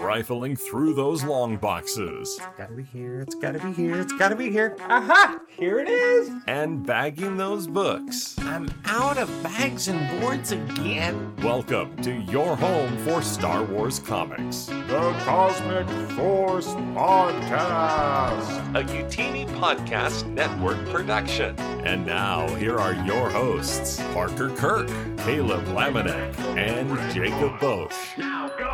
rifling through those long boxes It's Gotta be here. It's gotta be here. It's gotta be here. Aha! Here it is. and bagging those books. I'm out of bags and boards again. Welcome to your home for Star Wars comics. The Cosmic Force Podcast. a Youtini Podcast Network production. And now, here are your hosts Parker Kirk, Caleb Lamanek, and Jacob Bosch.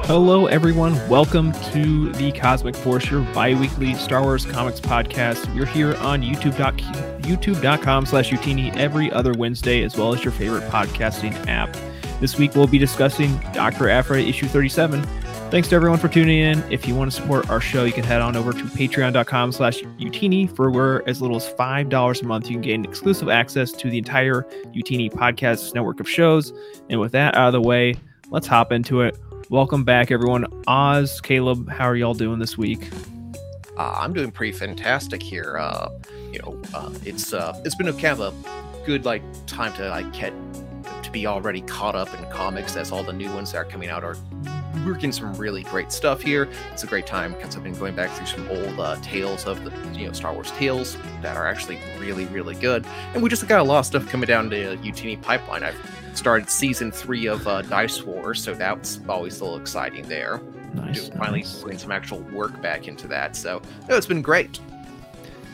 Hello, everyone. Welcome to the Cosmic Force, your bi-weekly Star Wars comics podcast. You're here on YouTube.com, YouTube.com slash Youtini every other Wednesday, as well as your favorite podcasting app. This week, we'll be discussing Dr. Aphra issue 37. Thanks to everyone for tuning in. If you want to support our show, you can head on over to patreon.com slash Youtini for where as little as $5 a month, you can gain exclusive access to the entire Youtini podcast network of shows. And with that out of the way, let's hop into it. Welcome back, everyone. Oz, Caleb, how are y'all doing this week? Uh, I'm doing pretty fantastic here. Uh, you know, uh, it's uh, it's been a kind of a good like time to like get to be already caught up in comics as all the new ones that are coming out are getting some really great stuff here. It's a great time because I've been going back through some old uh, tales of the you know Star Wars tales that are actually really really good, and we just got a lot of stuff coming down the Youtini pipeline. I've started season three of uh, Dice Wars, so that's always a little exciting there. Nice. Do- finally nice. putting some actual work back into that. So no, it's been great.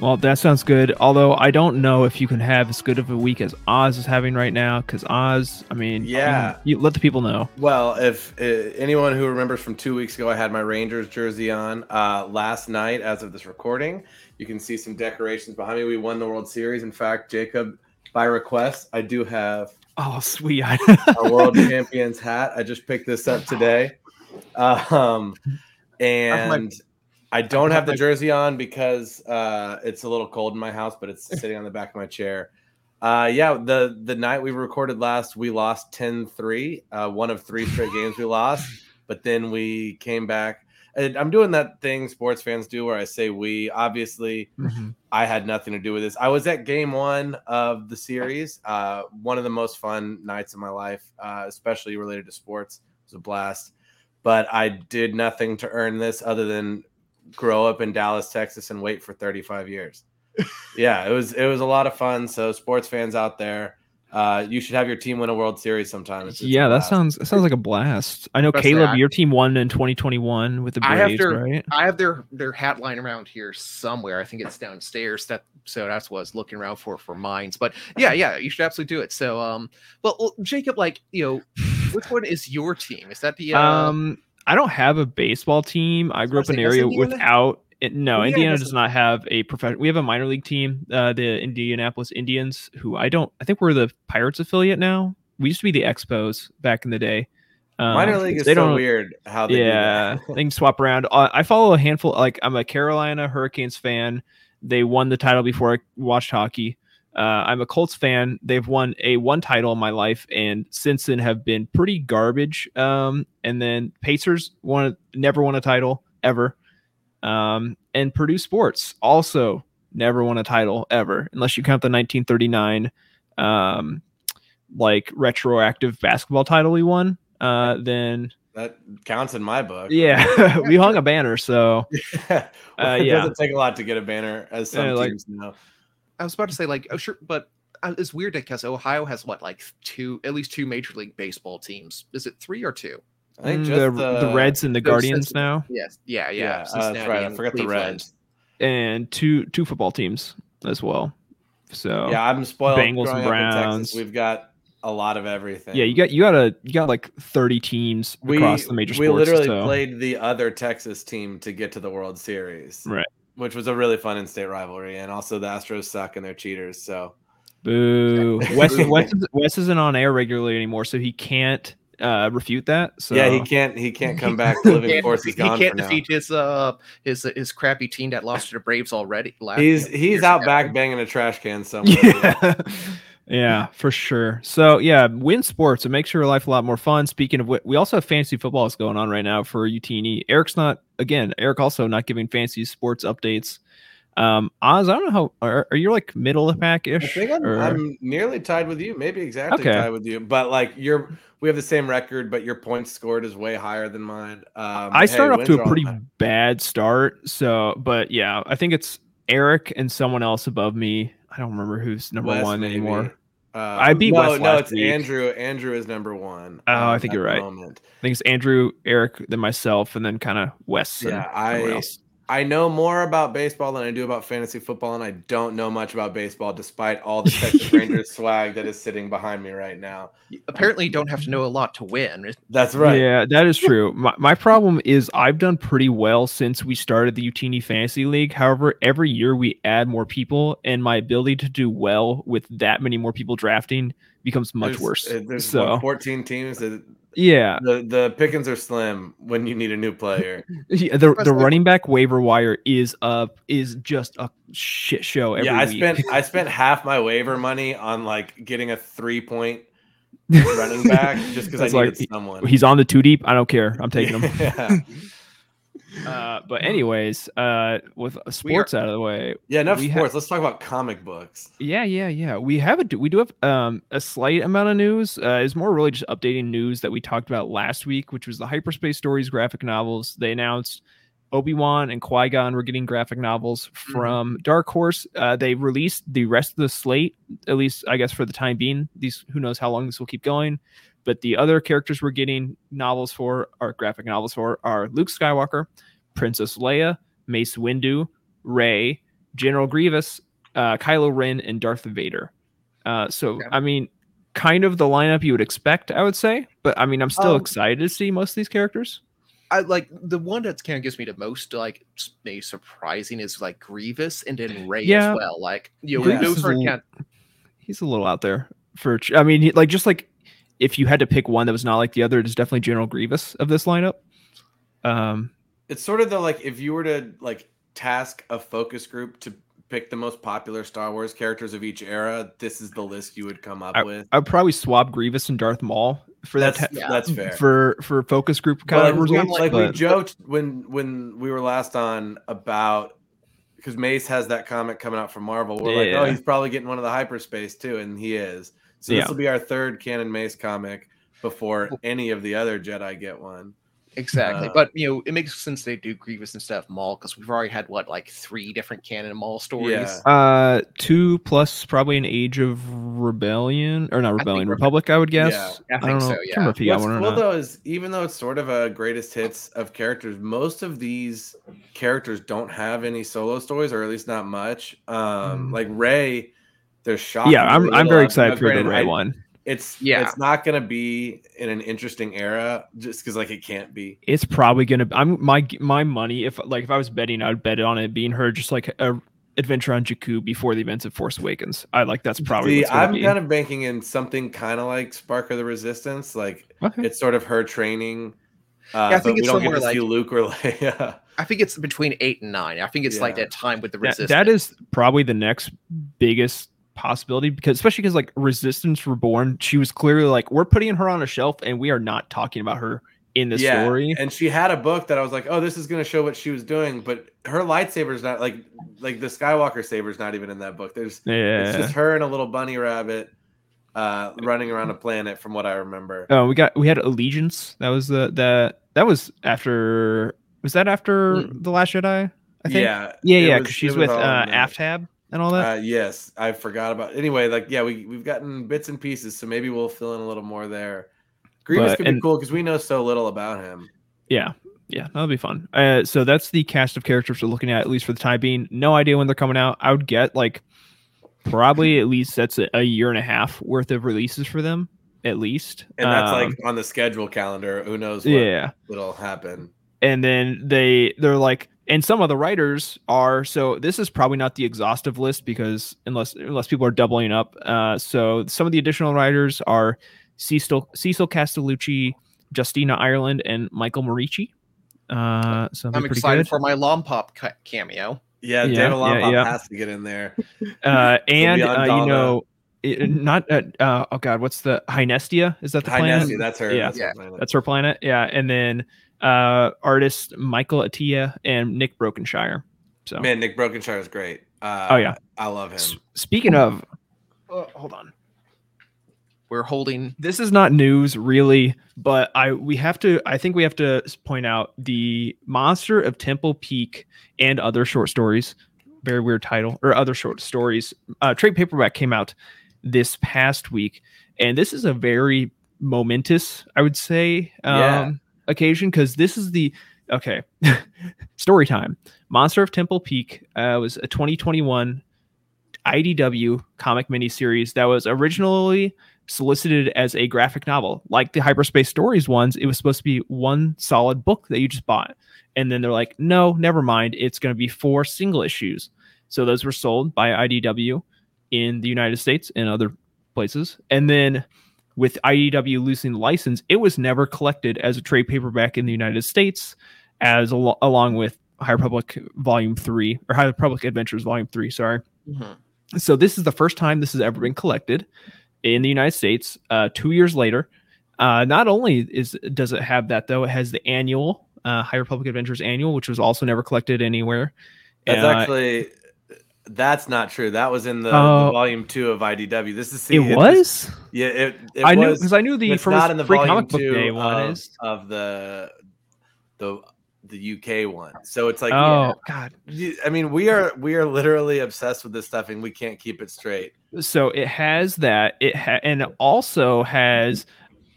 Well, that sounds good. Although I don't know if you can have as good of a week as Oz is having right now, because Oz, I mean, Yeah. you, you let the people know. Well, if uh, anyone who remembers from two weeks ago, I had my Rangers jersey on. Uh, last night, as of this recording, you can see some decorations behind me. We won the World Series. In fact, Jacob, by request, I do have Oh, sweet. a World Champions hat. I just picked this up today. Um, and I don't have the jersey on because uh, it's a little cold in my house, but it's sitting on the back of my chair. Uh, yeah, the the night we recorded last, we lost 10-3, uh, one of three straight games we lost, but then we came back. And I'm doing that thing sports fans do where I say we. Obviously, Mhm. I had nothing to do with this. I was at game one of the series. Uh, one of the most fun nights of my life, uh, especially related to sports. It was a blast. But I did nothing to earn this other than grow up in Dallas, Texas, and wait for 35 years. yeah, it was it was a lot of fun. So sports fans out there, uh, you should have your team win a World Series sometime. It's- it's yeah, that sounds that sounds like a blast. I know Especially Caleb, I- your team won in 2021 with the I have Braves, their- right? I have their their hat line around here somewhere. I think it's downstairs. That so that's what I was looking around for for mines. But yeah, yeah, you should absolutely do it. So um, well, well Jacob, like you know, which one is your team? Is that the uh, Um, I don't have a baseball team. I grew up in an area without it. No, Indiana Indiana doesn't- have a professional. We have a minor league team, uh, the Indianapolis Indians, who I don't. I think we're the Pirates affiliate now. We used to be the Expos back in the day. Um, Minor league is they so don't- weird how they do Yeah, that. they can swap around. Uh, I follow a handful. Like I'm a Carolina Hurricanes fan. They won the title before I watched hockey. Uh, I'm a Colts fan. They've won a one title in my life, and since then have been pretty garbage. Um, and then Pacers won, never won a title ever. Um, and Purdue Sports also never won a title ever, unless you count the 1939, um, like retroactive basketball title we won. Uh, then that counts in my book. yeah, we hung a banner. So Well, Uh, it yeah. doesn't take a lot to get a banner, as some Yeah, like- teams know. I was about to say like oh sure, but uh, it's weird because Ohio has what like two at least two major league baseball teams. Is it three or two? I think mm, just the, the, the Reds and the the Guardians Cincinnati- now, Yes. Yeah. Yeah. Yeah, uh, that's right. I and forgot the Reds. and two two football teams as well. So Yeah, I'm spoiled. Bengals and up Texas. Browns. We've got a lot of everything. yeah, you got you got a you got like 30 teams we, across the major we sports. literally so- played the other Texas team to get to the World Series, Right. Which was a really fun in-state rivalry, and also the Astros suck and they're cheaters. So Boo. Wes, Wes, Wes isn't on air regularly anymore, so he can't uh, refute that. So yeah, he can't he can't come back. The living can't force is gone he can't now. defeat his uh his his crappy team that lost to the Braves already. Last, He's he's out ago. back banging a trash can somewhere. Yeah. yeah, for sure. So yeah, win sports. It makes your life a lot more fun. Speaking of what, we also have fantasy football is going on right now for Youtini. Eric's not again. Eric also not giving fantasy sports updates. Um, Oz, I don't know how are, are you like middle of the pack I ish? think I'm, I'm nearly tied with you, maybe exactly Okay. tied with you. But like you're, we have the same record, but your points scored is way higher than mine. Um, I hey, started off to a pretty bad start. So, but yeah, I think it's Eric and someone else above me. I don't remember who's number one maybe. anymore. Uh, I beat no, Wes no, it's week. Andrew. Andrew is number one. Oh, I um, think you're right. moment. I think it's Andrew, Eric, then myself, and then kind of Wes. and Yeah, I- else. I know more about baseball than I do about fantasy football, and I don't know much about baseball, despite all the Texas Rangers swag that is sitting behind me right now. Apparently, you don't have to know a lot to win. That's right. Yeah, that is true. My, my problem is I've done pretty well since we started the Youtini Fantasy League. However, every year we add more people, and my ability to do well with that many more people drafting becomes much There's- worse. uh, There's so what, 14 teams. The, yeah, the the pickings are slim when you need a new player. Yeah, the the running back waiver wire is up is just a shit show every yeah, I week. spent I spent half my waiver money on like getting a three point running back just because I That's needed like- someone. He's on the two deep. I don't care. I'm taking him. yeah. Uh, but anyways, uh, with sports out of the way, yeah, enough We ha- Let's talk about comic books. Yeah, yeah, yeah. We have a we do have um a slight amount of news. Uh, it's more really just updating news that we talked about last week, which was the hyperspace stories graphic novels. They announced Obi Wan and Qui Gon were getting graphic novels from Dark Horse. Uh, they released the rest of the slate, at least I guess for the time being. These who knows how long this will keep going. But the other characters we're getting novels for, or graphic novels for, are Luke Skywalker, Princess Leia, Mace Windu, Rey, General Grievous, uh, Kylo Ren, and Darth Vader. Uh, so, Okay. I mean, kind of the lineup you would expect, I would say. But I mean, I'm still Um, excited to see most of these characters. I like the one that kind of gives me the most like maybe surprising is like Grievous and then Rey Yeah. as well. Like you know, Grievous those is are a l- kind He's a little out there for. I mean, he, like just like if you had to pick one that was not like the other, it is definitely General Grievous of this lineup. Um, It's sort of the like if you were to like task a focus group to pick the most popular Star Wars characters of each era, this is the list you would come up with. I'd probably swap Grievous and Darth Maul for that. That's ta- yeah. that's fair. for for focus group kind But of like, we, results. like we joked when when we were last on about because Mace has that comic coming out from Marvel. We're like, oh, he's probably getting one of the hyperspace too, and he is. So Yeah. this will be our third canon Mace comic before any of the other Jedi get one. exactly. Uh, but you know, it makes sense they do Grievous instead of Maul because we've already had what like three different canon Maul stories. Yeah. Uh, two plus probably an Age of Rebellion or not Rebellion Rebe- Republic. I would guess. Yeah, I don't know. so, yeah. remember if he What's cool not. though is even though it's sort of a greatest hits of characters, most of these characters don't have any solo stories, or at least not much. Um, Mm. like Rey, there's shocking. Yeah, I'm I'm very excited for the granted, Rey I- one. It's Yeah. it's not gonna be in an interesting era just because like it can't be. It's probably gonna. I'm my my money. If like if I was betting, I'd bet on it being her just like a adventure on Jakku before the events of Force Awakens. I like that's probably See, what's I'm be. kind of banking in something kind of like Spark of the Resistance, like Okay. it's sort of her training. Uh, Yeah, I think it's somewhere like- Luke or Leia. I think it's between eight and nine. I think it's like that time with the That- resistance. that is probably the next biggest possibility because especially because like Resistance Reborn, she was clearly like we're putting her on a shelf and we are not talking about her in the yeah, story. and she had a book that I was like, oh, this is going to show what she was doing, but her lightsaber's not like like the Skywalker saber's not even in that book. There's it's just her and a little bunny rabbit uh running around a planet from what I remember. Oh, we got we had Allegiance. That was the the that was after was that after Mm. the Last Jedi? I think. yeah, yeah, yeah. Because she's with uh. Aftab and all that. Uh, yes, I forgot about. Anyway, like yeah, we we've gotten bits and pieces, so maybe we'll fill in a little more there. Grievous But- could be cool because we know so little about him. Yeah, yeah, that'll be fun. Uh, so that's the cast of characters we're looking at, at least for the time being. No idea when they're coming out. I would get like probably at least that's a, a year and a half worth of releases for them, at least. And that's Um, like on the schedule calendar. Who knows what yeah. will happen? and then they they're like and some of the writers are so this is probably not the exhaustive list because unless unless people are doubling up uh so some of the additional writers are cecil cecil castellucci justina ireland and michael moreci uh so I'm excited good. for my Lompop ca- cameo. Yeah, Yeah, David yeah, Lompop yeah. has to get in there. uh and uh, you know it, not uh, uh oh god what's the hynestia is that the High planet Nessie, that's her. Yeah. that's her planet. that's her planet yeah and then uh artist michael attia and nick brokenshire So Man, Nick Brokenshire is great. Uh, Oh, yeah. I love S- him. speaking of, uh, hold on. We're holding. this is not news really but i we have to i think we have to point out the monster of temple peak and other short stories very weird title or other short stories uh trade paperback came out this past week and this is a very momentous i would say um Yeah. Occasion because this is the okay story time monster of temple peak uh was a 2021 idw comic miniseries that was originally solicited as a graphic novel. Like the Hyperspace Stories ones, it was supposed to be one solid book that you just bought. And then they're like, no, never mind. It's going to be four single issues. So those were sold by IDW in the United States and other places. And then with IDW losing the license, it was never collected as a trade paperback in the United States, as al- along with High Republic Volume 3 or High Republic Adventures Volume 3, sorry. Mhm. So this is the first time this has ever been collected in the United States. Uh, two years later, uh, not only is does it have that though, it has the annual uh, High Republic Adventures annual, which was also never collected anywhere. That's Uh, actually that's not true. That was in the, the Oh. volume two of IDW. This is see, it it's- was. yeah. It, it I knew because I knew the from not in the free volume comic book two day one of, is. of the the the UK one. So it's like, oh God! I mean, we are we are literally obsessed with this stuff, and we can't keep it straight. So it has that. It ha- and it also has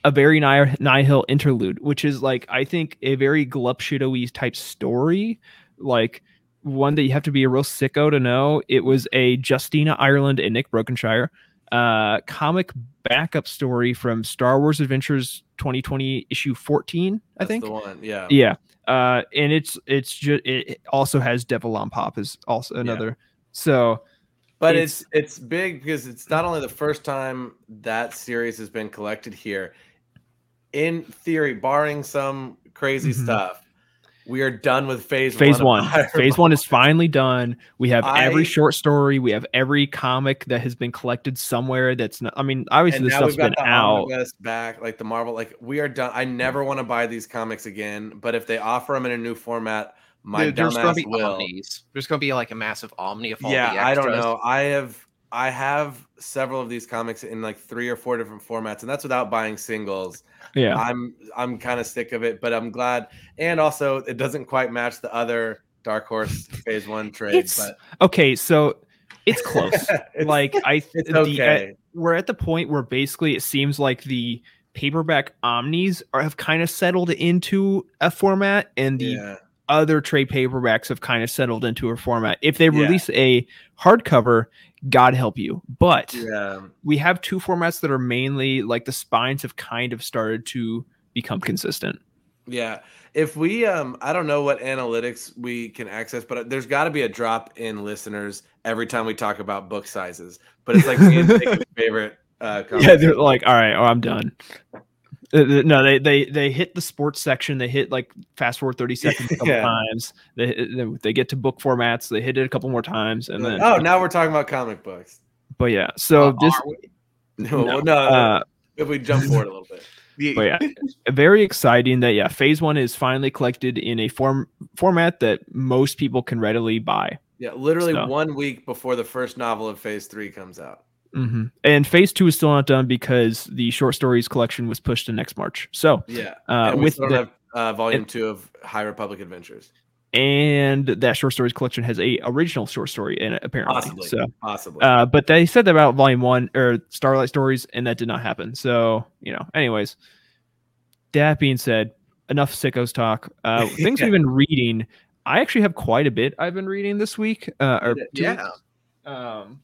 a very Ni- Nihil interlude, which is like I think a very Glupshido-y type story, like one that you have to be a real sicko to know. It was a Justina Ireland and Nick Brokenshire uh, comic backup story from Star Wars Adventures 2020 issue 14, I That's think. the one. Yeah. Yeah. Uh, and it's it's just it also has Devil on Pop is also another. So But It's- it's, it's big because it's not only the first time that series has been collected here. In theory, barring some crazy Mhm. stuff, we are done with phase phase one. one phase one is finally done we have every short story we have every comic that has been collected somewhere that's not i mean obviously and this now stuff's we've got been the out back, like the Marvel. Like we are done. I never want to buy these comics again. But if they offer them in a new format, my There- there's going dumbass to be will. omnis. There's going to be like a massive omni of all Yeah, the I don't know. I have I have several of these comics in like three or four different formats, and that's without buying singles. yeah I'm I'm kind of sick of it, but I'm glad. And also, it doesn't quite match the other Dark Horse Phase One trade, It's but okay so it's close It's- like i the- okay. we're at the point where basically it seems like the paperback omnis are have kind of settled into a format and the yeah, other trade paperbacks have kind of settled into a format if they Yeah. release a hardcover god help you but yeah. we have two formats that are mainly like the spines have kind of started to become consistent. Yeah. If we um I don't know what analytics we can access, but there's got to be a drop in listeners every time we talk about book sizes. But it's like me and Jacob's favorite uh Yeah, they're like, all right, oh, I'm done. Uh, No, they they they hit the sports section. They hit like fast forward 30 seconds a couple Yeah. times. They they- they get to book formats. They hit it a couple more times, and then oh, now we're talking about comic books. but yeah. So Uh, this? No, No, no, uh, if we jump forward a little bit. but yeah, very exciting that yeah, Phase One is finally collected in a form format that most people can readily buy. Yeah, literally So- one week before the first novel of Phase Three comes out. Hmm And Phase Two is still not done because the short stories collection was pushed to next March. So Yeah, uh, we with still the, don't have uh, Volume Two of High Republic Adventures. and that short stories collection has a original short story in it apparently. Possibly, So, possibly. uh, but they said that about volume one or Starlight Stories, and that did not happen. So, you know, anyways, that being said, enough sickos talk. Uh, things Yeah. we've been reading. I actually have quite a bit I've been reading this week. Uh, or Yeah. Um,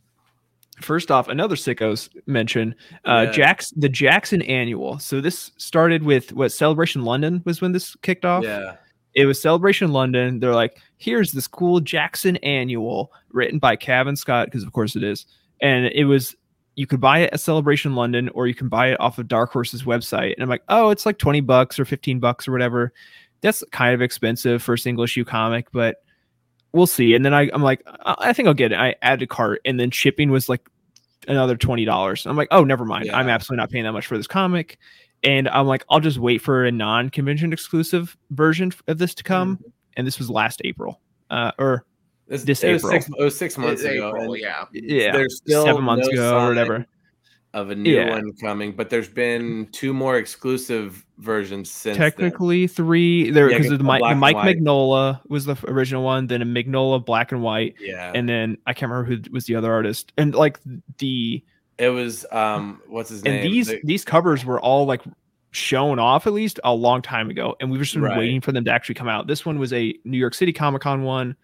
first off, another sickos mention uh, Yeah. Jack's the Jaxxon Annual. So this started with what Celebration London was when this kicked off yeah, it was Celebration London. They're like, here's this cool Jaxxon annual written by Cavan Scott, because of course it is. And it was you could buy it at Celebration London or you can buy it off of Dark Horse's website. And I'm like, oh, it's like 20 bucks or 15 bucks or whatever. That's kind of expensive for a single issue comic, but we'll see. And then I, I'm like, I I think I'll get it. I added a cart and then shipping was like another $20. I'm like, oh, never mind. I'm absolutely not paying that much for this comic. And I'm like, I'll just wait for a non-convention exclusive version of this to come. Mm-hmm. And this was last April, uh, or This, This it was April. six, it was six months It's ago. April, yeah. Yeah, there's still seven months no ago or whatever. Of a new Yeah. one coming, but there's been two more exclusive versions since. then. Technically three there because get the Mike, Mike white. Mignola was the original one, then a Mignola black and white, yeah, and then I can't remember who was the other artist. And like the it was um, what's his name? and these The- these covers were all like shown off at least a long time ago, and we've just been Right. waiting for them to actually come out. This one was a New York City Comic Con one.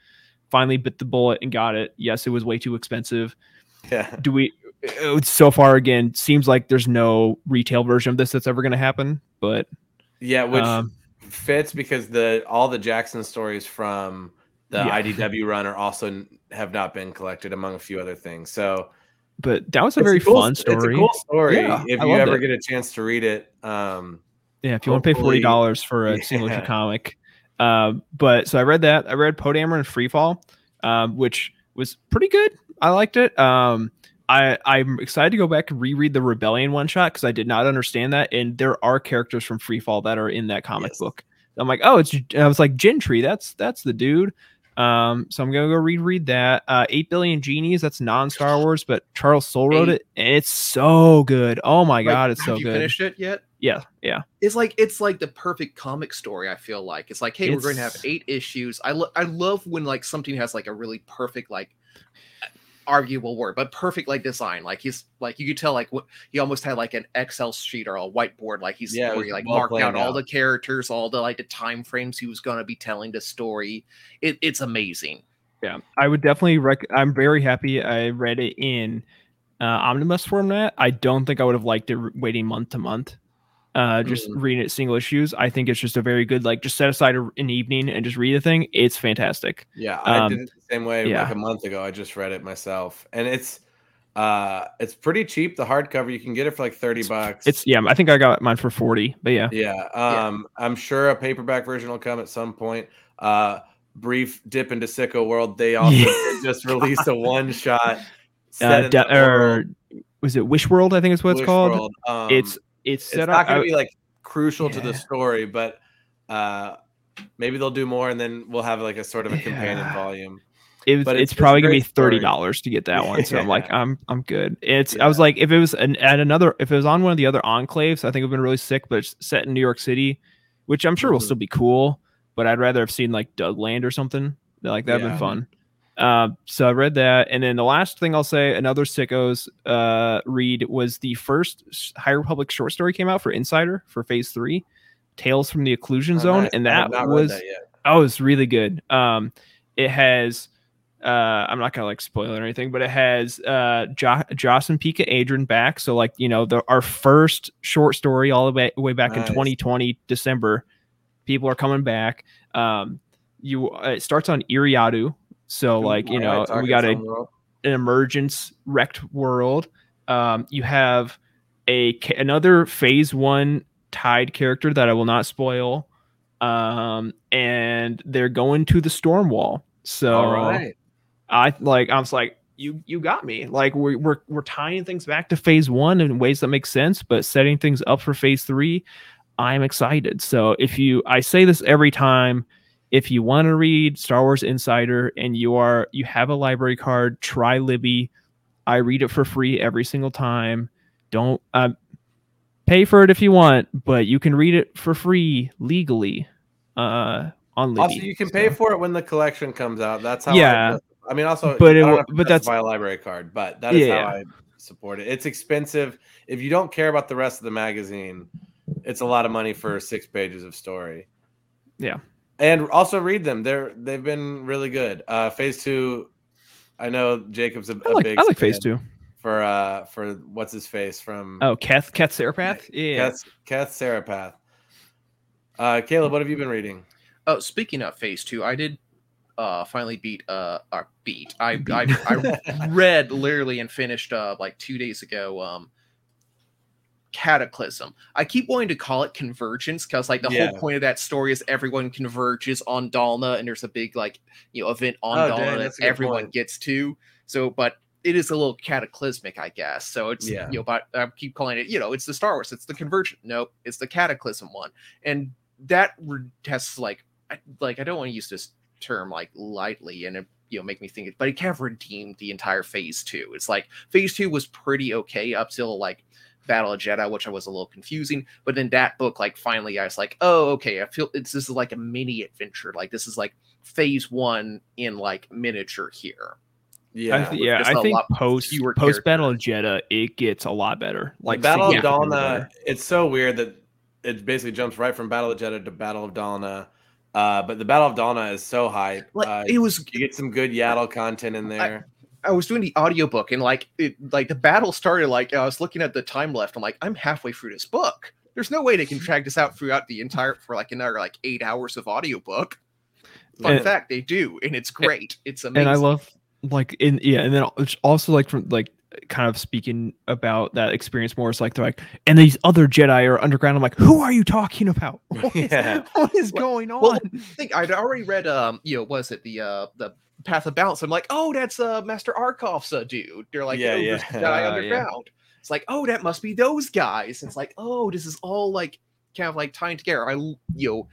Finally bit the bullet and got it. Yes, it was way too expensive. yeah, Do we? It's so far again seems like there's no retail version of this that's ever going to happen. But yeah, which um, fits because the all the Jaxxon stories from the Yeah. IDW run are also have not been collected among a few other things. So but that was a very cool- fun It's a story. cool story. Yeah, if I you ever it. get a chance to read it, um, Yeah, if you want to pay forty dollars for a single issue comic. Um, but so I read that. I read Poe Dameron Freefall, um, which was pretty good. I liked it. Um, I I'm excited to go back and reread the Rebellion one shot because I did not understand that, and there are characters from Freefall that are in that comic Yes. book. I'm like, oh, it's I was like Gentry. That's that's the dude. Um, so I'm gonna go reread that. Uh, Eight Billion Genies. That's non Star Wars, but Charles Soule wrote Eight- it, and it's so good. Oh my Like, god, it's have so you good. finished it yet? Yeah, yeah. It's like it's like the perfect comic story. I feel like it's like, hey, we're going to have eight issues. I lo- I love when like something has like a really perfect like arguable word, but perfect like design. Like he's like you could tell like what he almost had like an Excel sheet or a whiteboard. Like he's Yeah, where he like well marked out planned all the characters, all the like the time frames he was going to be telling the story. It, it's amazing. Yeah, I would definitely rec. I'm very happy I read it in uh, omnibus format. I don't think I would have liked it r- waiting month to month. Uh, just Mhm. reading it single issues. I think it's just a very good like just set aside an evening and just read the thing. It's fantastic. Yeah, I Um, did it the same way yeah. like a month ago. I just read it myself, and it's uh it's pretty cheap. The hardcover you can get it for like thirty bucks. It's yeah. I think I got mine for forty. But yeah, yeah. Um, I'm sure a paperback version will come at some point. Uh, brief dip into Sicko World. They also Yeah. just released a one shot. uh, da- or was it Wish World? I think is what it's called. Um, it's it's it's set not going to be like crucial to the story, but uh, maybe they'll do more, and then we'll have like a sort of a companion Yeah. volume. it But it's, it's- it's probably gonna be thirty dollars to get that one. So I'm like, I'm I'm good. It's I was like, if it was an, at another, if it was on one of the other enclaves, I think it would have been really sick. But it's set in New York City, which I'm sure will Mhm. still be cool. But I'd rather have seen like Dougland or something. Like that'd Yeah. been fun. Um, so I read that, and then the last thing I'll say, another sickos uh read was the first High Republic short story came out for Insider for Phase Three, Tales from the Occlusion Oh, Zone, nice. and that was that yet. Oh, it's really good. Um, it has. Uh, I'm not gonna like spoil it or anything, but it has uh jo- Joss and Pikka Adren back. So like you know the our first short story all the way way back in 2020 December. People are coming back. Um, you uh, it starts on Iriadu. So like you know we got a its own world. an emergence wrecked world. Um, you have a another phase one tied character that I will not spoil. Um, and they're going to the storm wall. So right. I like I was like, you you got me. Like we're we're we're tying things back to phase one in ways that make sense, but setting things up for phase three. I'm excited. So if you I say this every time, if you want to read Star Wars Insider and you are you have a library card, try Libby. I read it for free every single time. Don't um, pay for it if you want, but you can read it for free legally uh, on Libby. Also, you can pay for it when the collection comes out. That's how. Yeah. I, I mean, also, But it don't wa- have to but that's- a library card, but that is Yeah. how I support it. It's expensive. If you don't care about the rest of the magazine, it's a lot of money for six pages of story. Yeah. And also read them. They're they've been really good. Uh, phase two, I know Jacob's a, I a like big I like phase two. for uh for what's his face from Oh, Keth Keth Sarapath? Yeah. Kath, Kath Sarapath. Uh, Caleb, what have you been reading? Oh, speaking of phase two, I did uh finally beat uh or beat. I I, I read literally and finished uh like two days ago um cataclysm i keep wanting to call it convergence because like the Yeah. whole point of that story is everyone converges on dalna and there's a big like you know event on Oh, dalna that that's a good everyone point. gets to so but it is a little cataclysmic i guess so it's Yeah. you know but i keep calling it you know it's the star wars it's the convergence nope it's the cataclysm one and that has like I, like i don't want to use this term like lightly and it you know make me think it, but it kind of redeemed the entire phase two. It's like phase two was pretty okay up till like Battle of Jedi, which I was a little confusing. But then that book, like finally, I was like, oh, okay, I feel it's this is like a mini adventure. Like this is like phase one in like miniature here. I Yeah, th- yeah, just I a think lot post fewer post Battle of Jedha, it gets a lot better. Like like Battle of significantly Dalna, it's so weird that it basically jumps right from Battle of Jedha to Battle of Dalna. Uh, but the Battle of Dalna is so hype. Like uh, it was you get some good Yaddle content in there. I was doing the audiobook and like it like the battle started like I was looking at the time left. I'm like, I'm halfway through this book. There's no way they can drag this out throughout the entire for like another like eight hours of audiobook. Fun And- fact, they do, and it's great. It's amazing. and I love like in yeah, and then it's also like from like kind of speaking about that experience more. It's like they're like, and these other Jedi are underground. I'm like, who are you talking about? What is, Yeah. what is going on? well, I think I'd already read um, you know, was it the uh the Path of Balance? I'm like, oh, that's uh Master Arkov's uh, dude. They're like, Yeah, oh, yeah. there's Jedi Oh, yeah. underground. It's like, oh, that must be those guys. It's like, oh, this is all like kind of like tying together. I, you know,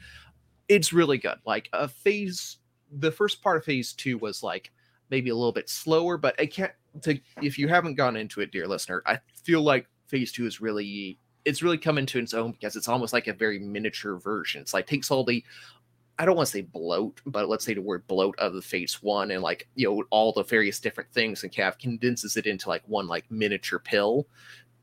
it's really good. Like a phase, the first part of phase two was like maybe a little bit slower, but I can't. To if you haven't gone into it, dear listener, I feel like phase two is really it's really come into its own because it's almost like a very miniature version. It's like takes all the I don't want to say bloat, but let's say the word bloat of the phase one and like you know all the various different things and kind of condenses it into like one like miniature pill.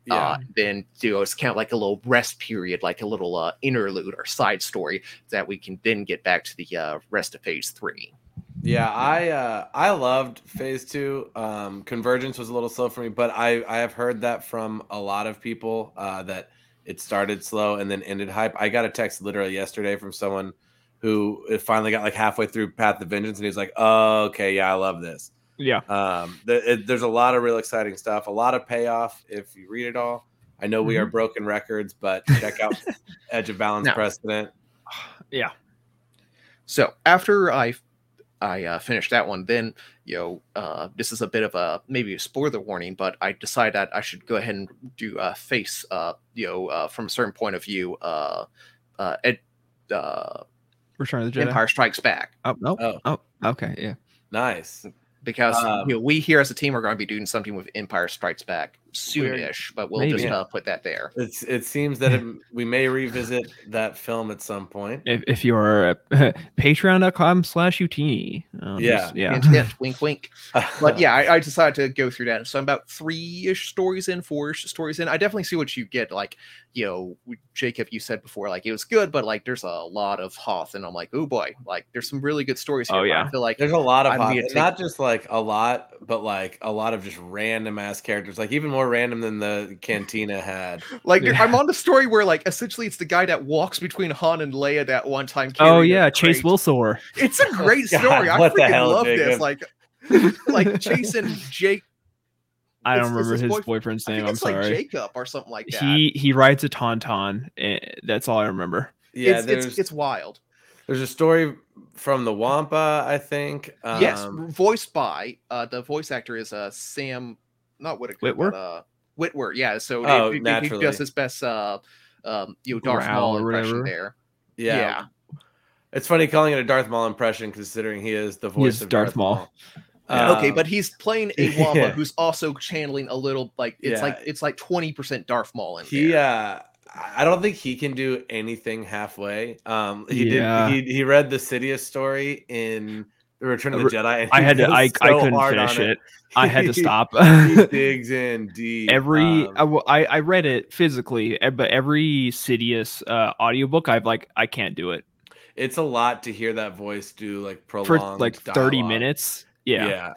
Yeah. Uh, then you know it's kind of like a little rest period, like a little uh, interlude or side story that we can then get back to the uh, rest of phase three. Yeah, I uh, I loved Phase Two. Um, Convergence was a little slow for me, but I I have heard that from a lot of people uh, that it started slow and then ended hype. I got a text literally yesterday from someone who finally got like halfway through Path of Vengeance, and he was like, "Oh, okay, yeah, I love this." yeah, Um, the, it, there's a lot of real exciting stuff, a lot of payoff if you read it all. I know we are broken records, but check out Edge of Balance No. Precedent. yeah. So after I I uh, finished that one, then you know uh, this is a bit of a maybe a spoiler warning, but I decided that I should go ahead and do uh, face uh, you know uh, from a certain point of view uh, uh, ed, uh, Return of the Jedi. Empire Strikes Back Oh, no. Oh. oh, okay, yeah. Nice. because Um, you know we here as a team are going to be doing something with Empire Strikes Back soonish, but we'll Maybe. just uh, put that there. It's it seems that it, we may revisit that film at some point. If, if you're uh, patreon.com slash youtini. Uh, Yeah. just- yeah. Hint, hint, wink, wink. but yeah, I, I decided to go through that. So I'm about three ish stories in, four ish stories in. I definitely see what you get. Like, you know, Jacob, you said before, like it was good, but like there's a lot of Hoth, and I'm like, oh boy, like there's some really good stories here. Oh, yeah. I feel like There's a lot of I'm hot, take- not just like a lot, but like a lot of just random ass characters, like even more random than the Cantina had. like Yeah. I'm on the story where like essentially it's the guy that walks between Han and Leia that one time. Oh, yeah. Chase crate. Wilsor. It's a great God, story. I what the hell, love this. Like, like chasing Jake. I don't It's- it's remember his his boyfriend- boyfriend's I name. think I'm it's like sorry. Jacob or something like that. He he rides a tauntaun. eh, That's all I remember. Yeah, it's, it's it's wild. there's a story from the Wampa, I think. Um, yes, voiced by uh the voice actor is uh Sam, not Whitaker, Witwer? but, uh Witwer. Yeah, so Oh, he, he- he does his best uh um you know Darth Growl Maul impression there. yeah, yeah. It's funny calling it a Darth Maul impression, considering he is the voice is of Darth Darth, Maul. Maul. Yeah. okay, Um, but he's playing a Wampa yeah. who's also channeling a little like it's like it's like twenty percent Darth Maul in he there. uh I don't think he can do anything halfway. Um he Yeah. did he he read the Sidious story in the Return of the Jedi. And I had to. goes I, I couldn't finish it. I had to stop. he digs in deep. every Um, I, w- I I read it physically, eh, but every Sidious uh, audiobook, I've like I can't do it it's a lot to hear that voice do like for prolonged like thirty dialogue. minutes. Yeah,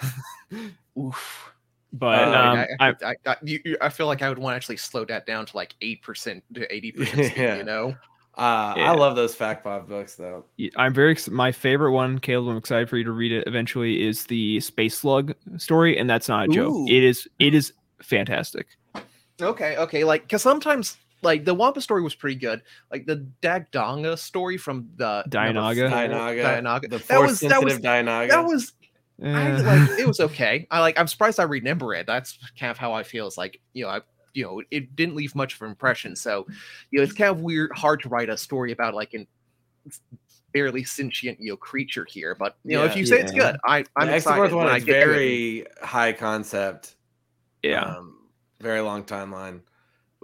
yeah. Oof. but Uh, um, I, I, I, I, I, you, you- I feel like I would want to actually slow that down to like eight percent to eighty percent. Yeah. You know, Uh, Yeah. I love those fact pop books though. I'm very ex- my favorite one, Caleb. I'm excited for you to read it eventually. Is the Space Slug story, and that's not a joke. Ooh. It is it is fantastic. Okay, okay, like because sometimes like the Wampa story was pretty good. Like the Dagdonga story from the number Dianoga? four- Dianoga, Dianoga. the That was that was sensitive Dianoga. that was I Eh, like it was okay. I like I'm surprised I remember it. That's kind of how I feel. It's like you know I you know it didn't leave much of an impression. So you know it's kind of weird, hard to write a story about like in barely sentient you know creature here. But you know, if you say it's good, I I'm the excited one when I get to it. very high concept. Yeah. Um, very long timeline.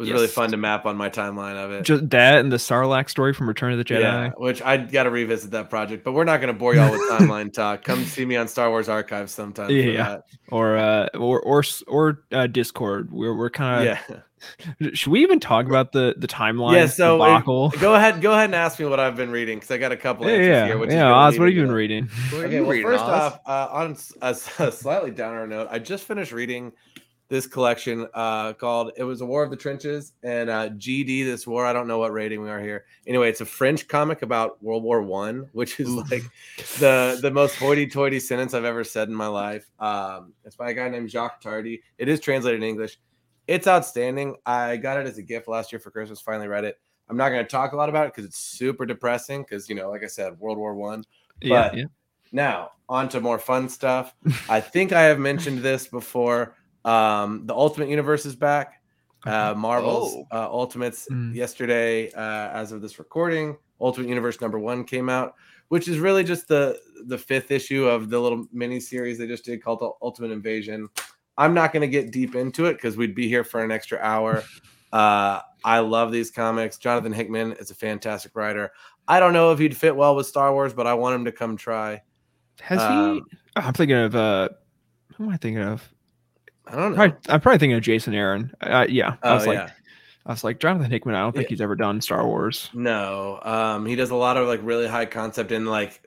It was really fun to map on my timeline of it. Just that and the Sarlacc story from Return of the Jedi. Yeah, which I got to revisit that project, but we're not going to bore y'all with timeline talk. Come see me on Star Wars Archives sometime. for Yeah. that. Or uh or or or uh, Discord. We're we're kind of yeah. should we even talk about the the timeline Yeah, so it- Go ahead, go ahead and ask me what I've been reading because I got a couple yeah, answers yeah, here. Which yeah. gonna Oz, what have you been reading? Okay, you well, reading, first Oz? off, uh, on s- a, s- a slightly downer note, I just finished reading this collection uh, called "It Was a War of the Trenches" and uh, GD. This war, I don't know what rating we are here. Anyway, it's a French comic about World War One, which is like the the most hoity-toity sentence I've ever said in my life. Um, it's by a guy named Jacques Tardi. It is translated in English. It's outstanding. I got it as a gift last year for Christmas. Finally read it. I'm not going to talk a lot about it because it's super depressing. Because you know, like I said, World War One. Yeah, But- yeah. Now, on to more fun stuff. I think I have mentioned this before. Um, the Ultimate Universe is back. Uh, Marvel's Oh. uh, Ultimates Mm. yesterday, uh, as of this recording, Ultimate Universe number one came out, which is really just the the fifth issue of the little mini series they just did called the Ultimate Invasion. I'm not going to get deep into it because we'd be here for an extra hour. Uh, I love these comics. Jonathan Hickman is a fantastic writer. I don't know if he'd fit well with Star Wars, but I want him to come try. Has Um, he? oh, I'm thinking of uh, who am I thinking of? I don't know. Probably, I'm probably thinking of Jason Aaron. Uh, yeah, I Oh, was like, yeah. I was like Jonathan Hickman. I don't think Yeah. he's ever done Star Wars. No, um, he does a lot of like really high concept and like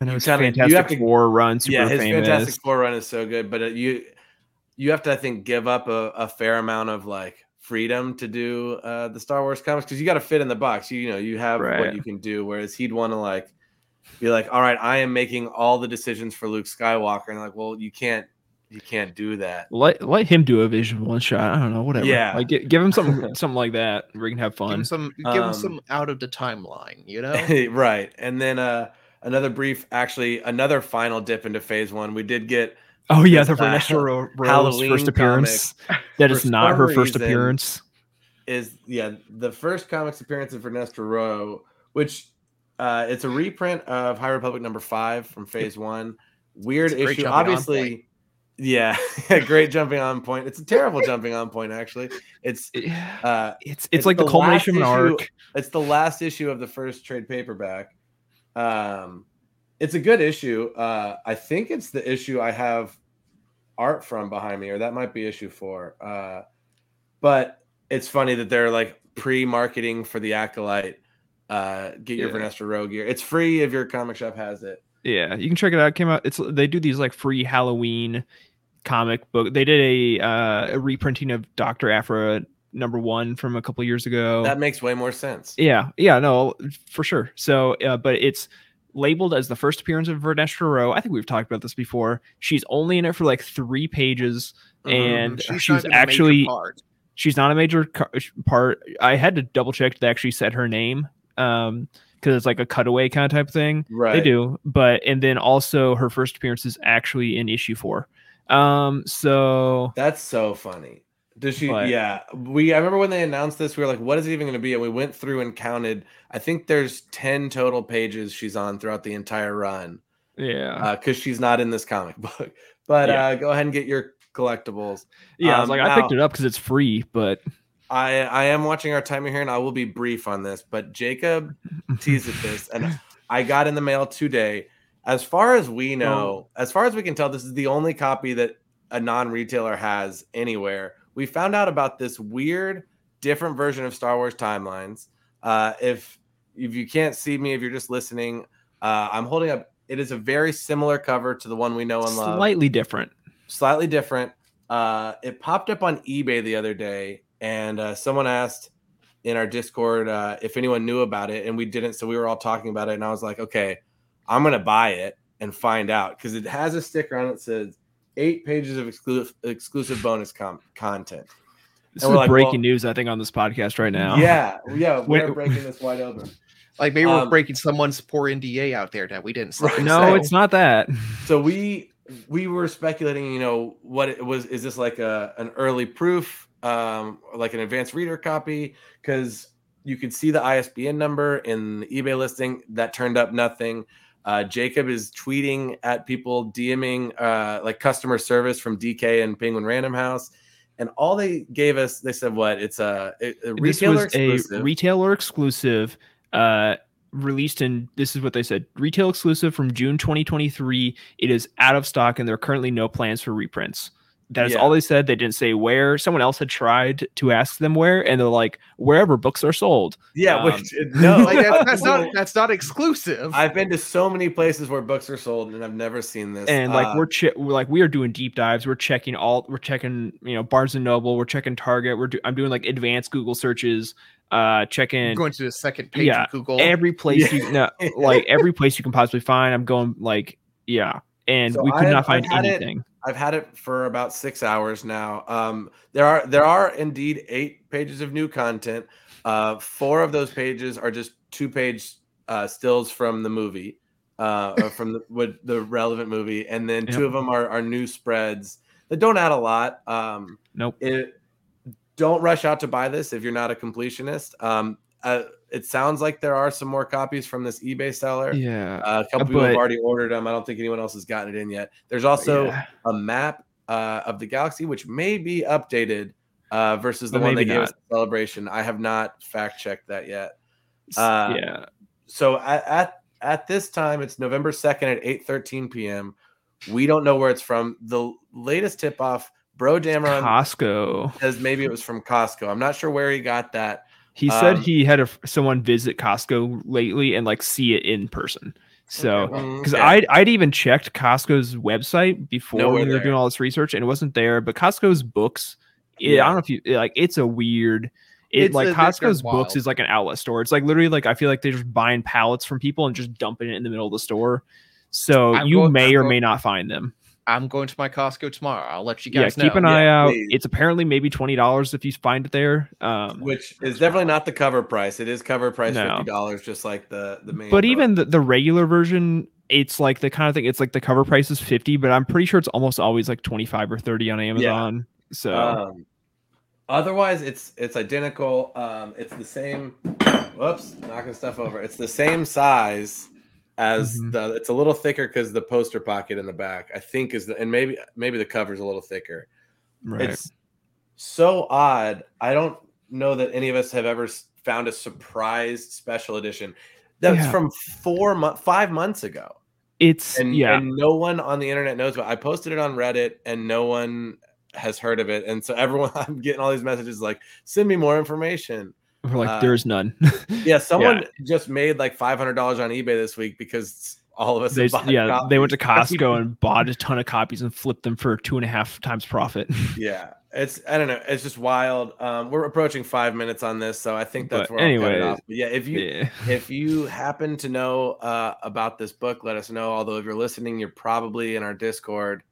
I know You his kinda- Fantastic to- Four run, super yeah, his famous. Fantastic Four run is so good, but it, you you have to I think give up a, a fair amount of like freedom to do uh, the Star Wars comics because you got to fit in the box. You, you know you have Right. what you can do, whereas he'd want to like be like, all right, I am making all the decisions for Luke Skywalker, and like, well, you can't you can't do that. Let let him do a Vision one shot. I don't know, whatever. Yeah. like gi- give him something something like that. Where he can have Give fun. him some, give him Um, some out of the timeline. You know, right, and then uh, another brief, actually, another final dip into Phase One. We did get Oh yeah, the uh, Vanessa Ro- Rose first appearance. That is not her first appearance. is yeah the first comics appearance of Vernestra Rwoh, which uh, it's a reprint of High Republic number five from Phase One. Weird It's a great issue, jumping on obviously. Yeah, great jumping on point. It's a terrible jumping on point, actually. It's uh, It's it's, it's like the, the culmination of an issue- arc. it's the last issue of the first trade paperback. Um, it's a good issue. Uh, I think it's the issue I have art from behind me, or that might be issue four. Uh, but it's funny that they're like pre-marketing for the acolyte. Uh, get your Yeah. Vanessa Rowe gear. It's free if your comic shop has it. Yeah, you can check it out. It came out. It's they do these like free Halloween comic book. They did a uh, a reprinting of Doctor Aphra number one from a couple years ago. That makes way more sense. Yeah, yeah, no, for sure. So, uh, but it's labeled as the first appearance of Vernestra Rwoh. I think we've talked about this before. She's only in it for like three pages, Mhm. and She's she's, not even a major actually part. she's not a major ca- part. I had to double check they actually said her name, um, because it's like a cutaway kind of type thing. right. They do, but and then also her first appearance is actually in issue four. Um, so That's so funny. Does she? But- yeah, we. I remember when they announced this, we were like, "What is it even going to be?" And we went through and counted. I think there's ten total pages she's on throughout the entire run, yeah, because she's not in this comic book. But Yeah. uh, go ahead and get your collectibles. yeah. I was um, like, I picked it up because it's free, but I I am watching our timer here, and I will be brief on this. But Jacob teased at this, and I got in the mail today. As far as we know, as far as we can tell, this is the only copy that a non-retailer has anywhere. We found out about this weird, different version of Star Wars timelines. Uh, if if you can't see me, if you're just listening, uh, I'm holding up. It is a very similar cover to the one we know and love slightly different. slightly different. Uh, it popped up on eBay the other day, and uh, someone asked in our Discord uh, if anyone knew about it, and we didn't. So we were all talking about it, and I was like, okay, I'm gonna buy it and find out because it has a sticker on it that says eight pages of exclusive exclusive bonus com- content. This And is like, breaking well- news, I think, on this podcast right now. Yeah, yeah, we're breaking this wide open. Like maybe we're Um, breaking someone's poor NDA out there that we didn't sign. Right. No, So- it's not that. so we we were speculating you know what it was is this like a an early proof um like an advanced reader copy because you could see the ISBN number in the eBay listing that turned up nothing. Uh, Jacob is tweeting at people, DMing uh, like customer service from DK and Penguin Random House, and all they gave us, they said, "What? It's a, a This retailer was exclusive." a retailer exclusive. Uh, released in this is what they said retail exclusive from June 2023. It is out of stock and there are currently no plans for reprints. That is Yeah. all they said. They didn't say where. Someone else had tried to ask them where, and they're like, wherever books are sold. yeah, um, which no, Like, that's, that's not that's not exclusive. I've been to so many places where books are sold, and I've never seen this. And like Uh, we're, che- we're like we are doing deep dives. We're checking all. We're checking you know Barnes and Noble. We're checking Target. We're do- I'm doing like advanced Google searches. Uh, checking going to the second page Yeah, of Google. every place Yeah. you no, like every place you can possibly find. I'm going like yeah, and So we could I have- not find I've it- anything. I've had it for about six hours now. Um, there are there are indeed eight pages of new content. Uh, four of those pages are just two page uh, stills from the movie, uh, from the with the relevant movie, and then two of them are, are new spreads that don't add a lot. Um, Nope. it don't rush out to buy this if you're not a completionist. Um, uh, it sounds like there are some more copies from this eBay seller. Yeah, Uh, a couple people have already ordered them. I don't think anyone else has gotten it in yet. There's also yeah. a map uh, of the galaxy, which may be updated uh, versus the But one they maybe gave us not. at celebration. I have not fact checked that yet. Uh, yeah. So at, at at this time, it's November second at eight thirteen p.m. We don't know where it's from. The latest tip off, Bro Dameron Costco. says maybe it was from Costco. I'm not sure where he got that. He said um, he had a, someone visit Costco lately and like see it in person. So Mm, because okay. I'd, I'd even checked Costco's website before Nowhere when we were there. doing all this research and it wasn't there. But Costco's books, it, I don't know if you like. It's a weird. It It's like a- they're- they're Costco's books is like an outlet store. It's like literally like I feel like they're just buying pallets from people and just dumping it in the middle of the store. So I'm you going- may I'm or going- may not find them. I'm going to my Costco tomorrow. I'll let you guys Yeah, guys keep know. an eye out. please. It's apparently maybe twenty dollars if you find it there. Um, Which is definitely not the cover price. It is cover price No. fifty dollars, just like the the main. but book. even the, the regular version it's like the kind of thing it's like the cover price is 50 but i'm pretty sure it's almost always like 25 or 30 on amazon Yeah. so Um, otherwise, it's it's identical. Um, it's the same. Whoops, knocking stuff over. It's the same size as Mhm. the. It's a little thicker because the poster pocket in the back, I think, is the and maybe maybe the cover's a little thicker. right It's so odd. I don't know that any of us have ever found a surprise special edition. That's Yeah. from four months, five months ago it's and yeah and no one on the internet knows about. I posted it on Reddit, and no one has heard of it. And so everyone, I'm getting all these messages like, "Send me more information." We're like uh, there's none Yeah, someone just made like five hundred dollars on eBay this week because all of us. they, have bought yeah they went to costco and bought a ton of copies and flipped them for two and a half times profit Yeah, it's I don't know. It's just wild. Um, we're approaching five minutes on this, so I think that's But where I'll cut anyway, yeah, if you yeah if you happen to know uh, about this book, let us know. Although if you're listening, you're probably in our Discord.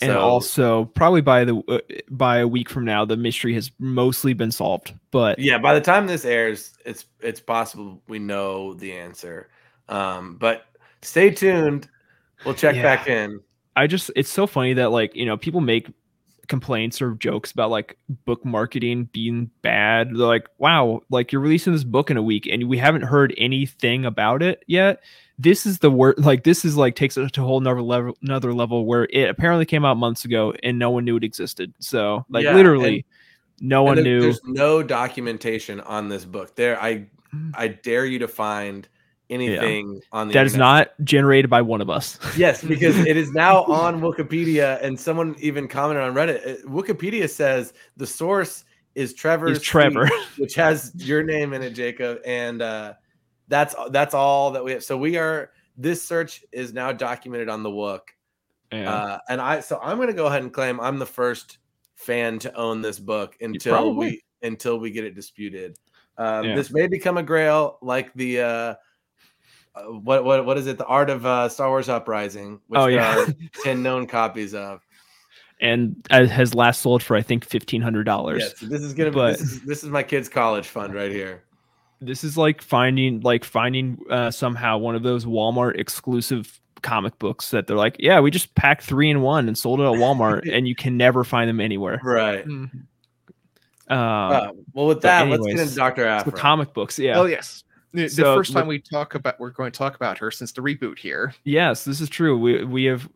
And also probably by the uh, by a week from now the mystery has mostly been solved but yeah by the time this airs it's it's possible we know the answer. Um but stay tuned. We'll check Yeah. back in. I just it's so funny that like you know people make complaints or jokes about like book marketing being bad. They're like, wow, like you're releasing this book in a week and we haven't heard anything about it yet. This is the word like this is like takes it to a whole another level another level where it apparently came out months ago and no one knew it existed. So like Yeah, literally no And one there- knew. there's no documentation on this book there i mm. i dare you to find anything on the That is internet. not generated by one of us. yes because it is now on wikipedia and someone even commented on reddit Uh, wikipedia says the source is trevor's Is Trevor. tweet, which has your name in it jacob and uh that's that's all that we have so we are this search is now documented on the wook Yeah. uh and i so i'm gonna go ahead and claim i'm the first fan to own this book until we until we get it disputed um Yeah. this may become a grail like the uh, what what what is it? The Art of uh, Star Wars Uprising, which Oh, there yeah. are ten known copies of. and uh, has last sold for I think fifteen hundred dollars. Yeah, so this is gonna be But- this is, this is my kid's college fund right here. this is like finding like finding uh, somehow one of those Walmart exclusive comic books that they're like, yeah, we just packed three in one and sold it at Walmart, and you can never find them anywhere. Right. Um, Uh, well, with but that, let's get into Doctor the Aphra. comic books, yeah. Oh yes. The, So, first time we talk about we're going to talk about her since the reboot here. Yes, this is true. We we have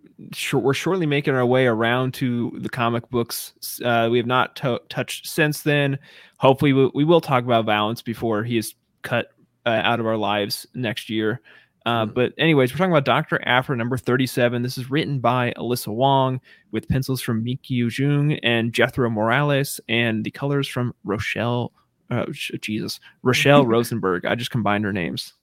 we're shortly making our way around to the comic books. Uh, we have not to- touched since then. Hopefully, we, we will talk about Valance before he is cut uh, out of our lives next year. Uh, Mm. But anyways, we're talking about Doctor Aphra number thirty-seven. This is written by Alyssa Wong with pencils from Minkyu Jung and Jethro Morales, and the colors from Rochelle. Sh- Jesus, Rochelle Rosenberg. I just combined her names.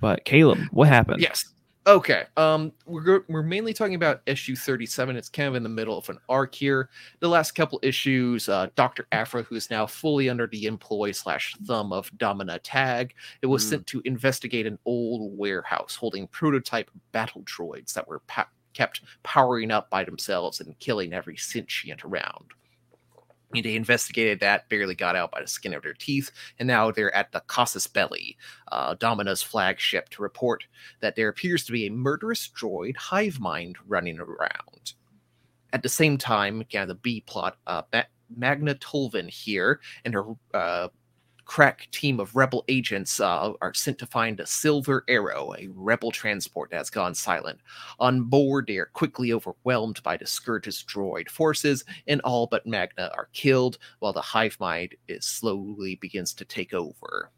But Caleb, what happened? Yes. Okay. Um, we're we're mainly talking about issue 37. It's kind of in the middle of an arc here. The last couple issues, uh, Doctor Aphra, who is now fully under the employ slash thumb of Domina Tag, it was Mm. sent to investigate an old warehouse holding prototype battle droids that were pa- kept powering up by themselves and killing every sentient around. And they investigated that, barely got out by the skin of their teeth, and now they're at the Casus Belli, uh, Domina's flagship, to report that there appears to be a murderous droid hive mind running around. At the same time, kind of the B plot, uh, Ma- Magna Tolvan here and her uh, crack team of rebel agents uh, are sent to find a Silver Arrow, a rebel transport that's gone silent. On board, they are quickly overwhelmed by the Scourge's droid forces, and all but Magna are killed, while the hive mind is slowly begins to take over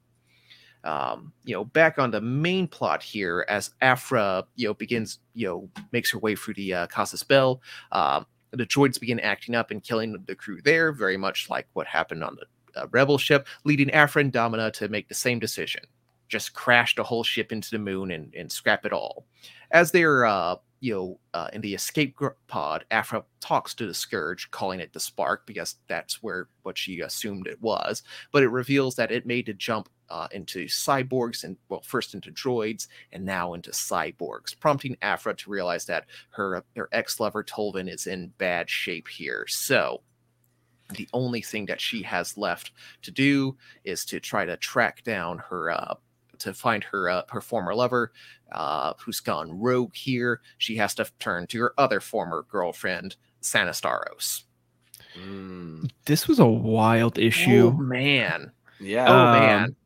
um, you know, back on the main plot here, as Aphra, you know, begins, you know, makes her way through the uh, Casus Bell, um, the droids begin acting up and killing the crew there, very much like what happened on the uh, Rebel ship, leading Aphra and Domina to make the same decision: just crash the whole ship into the moon and, and scrap it all. As they're, uh, you know, uh, in the escape pod, Aphra talks to the Scourge, calling it the Spark because that's where what she assumed it was. But it reveals that it made a jump uh, into cyborgs and well, first into droids and now into cyborgs, prompting Aphra to realize that her her ex lover Tolvan is in bad shape here. So the only thing that she has left to do is to try to track down her uh, to find her uh, her former lover uh, who's gone rogue here. She has to turn to her other former girlfriend, Sana Starros. Mm, This was a wild issue. Oh man. yeah. Oh Um, man.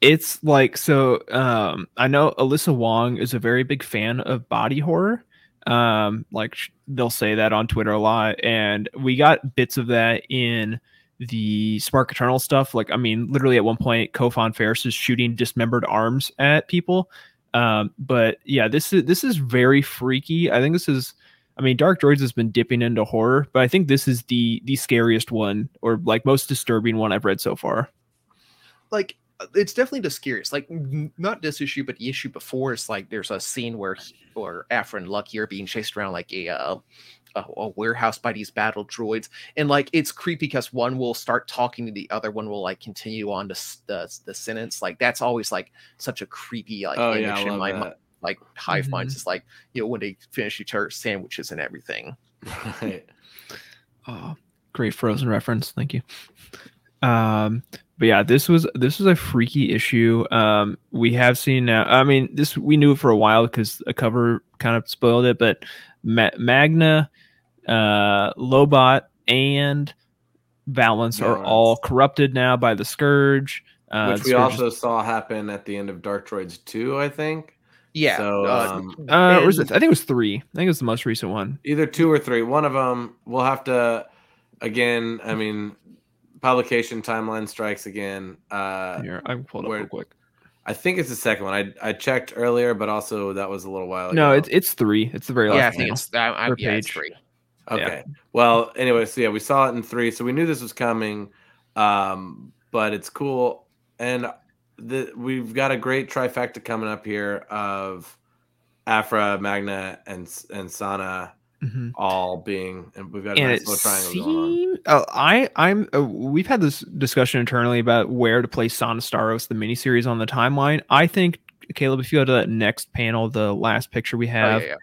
It's like so um I know Alyssa Wong is a very big fan of body horror. Um like they'll say that on Twitter a lot and we got bits of that in the Spark Eternal stuff. Like I mean literally at one point Kofan Ferris is shooting dismembered arms at people. Um but yeah, this is this is very freaky. I think this is I mean Dark Droids has been dipping into horror, but I think this is the the scariest one or like most disturbing one I've read so far. like it's definitely the scariest. Like not this issue, but the issue before. It's like there's a scene where he- or Aphra and Lucky are being chased around like a uh, a, a warehouse by these battle droids, and like it's creepy because one will start talking to the other one will like continue on to the the sentence. Like that's always like such a creepy like oh image yeah, in my mi- that. like hive Mhm. minds. It's like you know when they finish each other's sandwiches and everything. Right. Oh, great Frozen reference. Thank you. Um, but yeah, this was this was a freaky issue. Um, we have seen now. I mean, this we knew for a while because a cover kind of spoiled it. But Ma- Magna, uh, Lobot, and Valance are all corrupted now by the Scourge. Uh, Which we Scourge is- also saw happen at the end of Dark Droids 2, I think. Yeah. So, uh, um, uh, or is it- I think it was three. I think it was the most recent one. Either two or three. One of them, we'll have to, again, I mean, publication timeline strikes again. Uh, Here, I pulled up where- real quick. I think it's the second one. I, I checked earlier, but also that was a little while ago. No, it's it's three. It's the very last. yeah, I think panel. it's I, I, Or yeah, it's page. free. Okay. Well, anyway, so yeah, we saw it in three, so we knew this was coming. Um, but it's cool, and the we've got a great trifecta coming up here of Aphra, Magna, and and Sana Mhm. all being, and we've got a and nice it little triangle going on. seem- uh, I I'm uh, we've had this discussion internally about where to place Sana Starros the miniseries on the timeline. I think Caleb, if you go to that next panel, the last picture we Oh, have, yeah, yeah.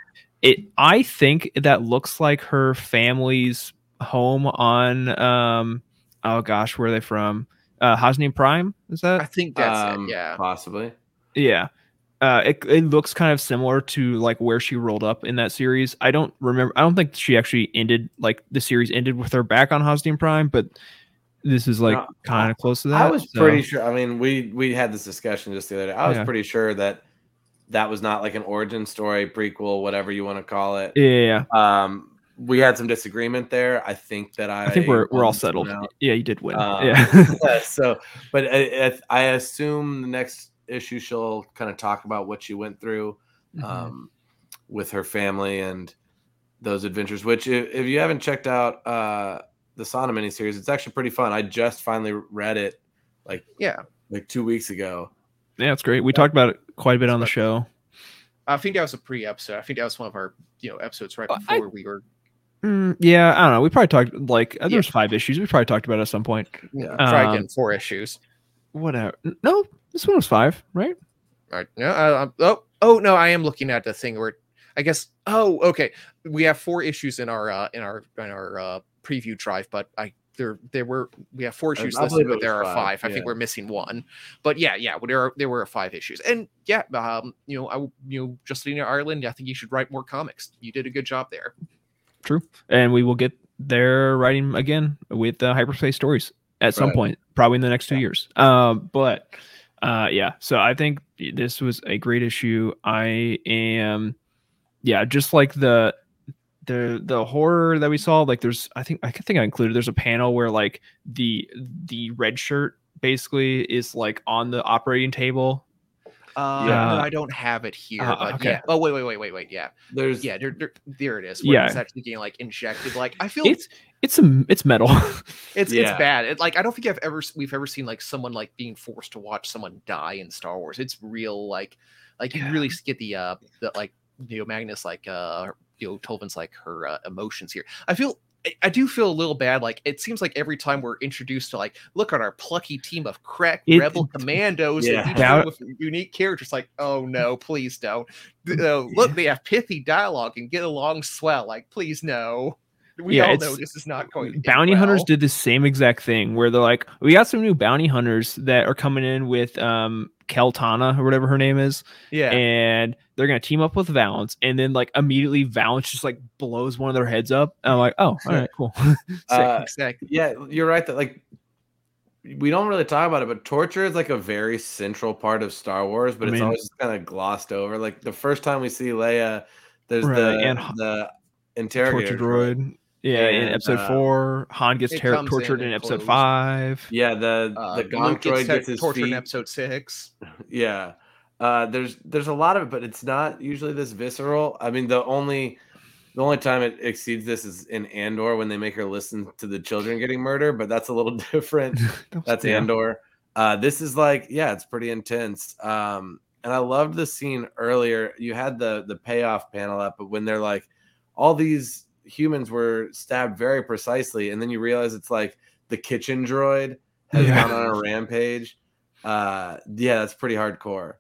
it I think that looks like her family's home on um oh gosh, where are they from? Uh Hosnian Prime? Is that I think that's Um, it. Yeah. possibly. Yeah. Uh, it it looks kind of similar to like where she rolled up in that series. I don't remember. I don't think she actually ended like the series ended with her back on Hosnian Prime, but this is like kind of close to that. I was so- pretty sure. I mean, we we had this discussion just the other day. I was Yeah. pretty sure that that was not like an origin story, prequel, whatever you want to call it. Yeah. Um, we had some disagreement there. I think that I. I think we're we're all won this one settled. out. Yeah, you did win. Um, yeah. so, but I, I- I assume the next issue she'll kind of talk about what she went through Mm-hmm. um, with her family and those adventures. Which, if, if you haven't checked out uh, the Sana miniseries, it's actually pretty fun. I just finally read it like Yeah. like two weeks ago. yeah, it's great. We talked about it quite a bit on the show. I think that was a pre-episode. I think that was one of our you know episodes right Well, I- before we were. Mm, yeah, I don't know. We probably talked like uh, Yeah. there's five issues. We probably talked about it at some point. Yeah, Um, try again four issues. Whatever. No, this one was five, right? All right. No, I, oh, oh no, I am looking at the thing where I guess. Oh, okay. We have four issues in our uh, in our in our uh, preview drive, but I there there were we have four issues I listed, but there are five. five, I think we're missing one. But yeah, yeah, well, there are there were five issues, and yeah, um, you know, I w- you know, Justina Ireland, I think you should write more comics. You did a good job there. True. And we will get there writing again with uh, hyperspace stories at some Right. point, probably in the next two years. Um, but uh, yeah, so I think this was a great issue. I am, yeah, just like the the the horror that we saw. Like, there's, I think, I think I included. There's a panel where like the the red shirt basically is like on the operating table. Uh, Yeah. no, I don't have it here, Uh, but okay. yeah. Oh wait, wait, wait, wait, wait. Yeah, There's yeah. There, there, there it is. Yeah. it's actually getting like injected. Like I feel It's it's a it's metal. It's Yeah. it's bad. It, like I don't think I've ever we've ever seen like someone like being forced to watch someone die in Star Wars. It's real like like you really get the uh the like know Magna's like uh you know Tolvan's like her uh, emotions here. I feel I- I do feel a little bad. Like it seems like every time we're introduced to like look at our plucky team of crack It- rebel commandos, Yeah. and Doubt- with unique characters. Like oh no, please don't. Uh, look, they have pithy dialogue and get along swell. Like please no. We Yeah, all it's- know this is not going. to end bounty hunters did the same exact thing where they're like, we got some new bounty hunters that are coming in with um Keltana or whatever her name is, Yeah. and they're gonna team up with Valance, and then like immediately Valance just like blows one of their heads up. And I'm like, oh, all right, cool. Uh, exactly. yeah, you're right that like we don't really talk about it, but torture is like a very central part of Star Wars, but I it's mean- always kind of glossed over. Like the first time we see Leia, there's Right, the and- the Torture interrogator droid. Yeah, in episode uh, four, Han gets it ter- comes in tortured in, episode closed. five. Yeah, the Uh, the Gonk droid gets, gets his tortured in episode six. Yeah. Uh, there's there's a lot of it, but it's not usually this visceral. I mean, the only the only time it exceeds this is in Andor when they make her listen to the children getting murdered, but that's a little different. That's Yeah. Andor. Uh, this is like, yeah, it's pretty intense. Um, and I loved the scene earlier. You had the the payoff panel up, but when they're like, all these humans were stabbed very precisely, and then you realize it's like the kitchen droid has Yeah. gone on a rampage. Uh, yeah, that's pretty hardcore.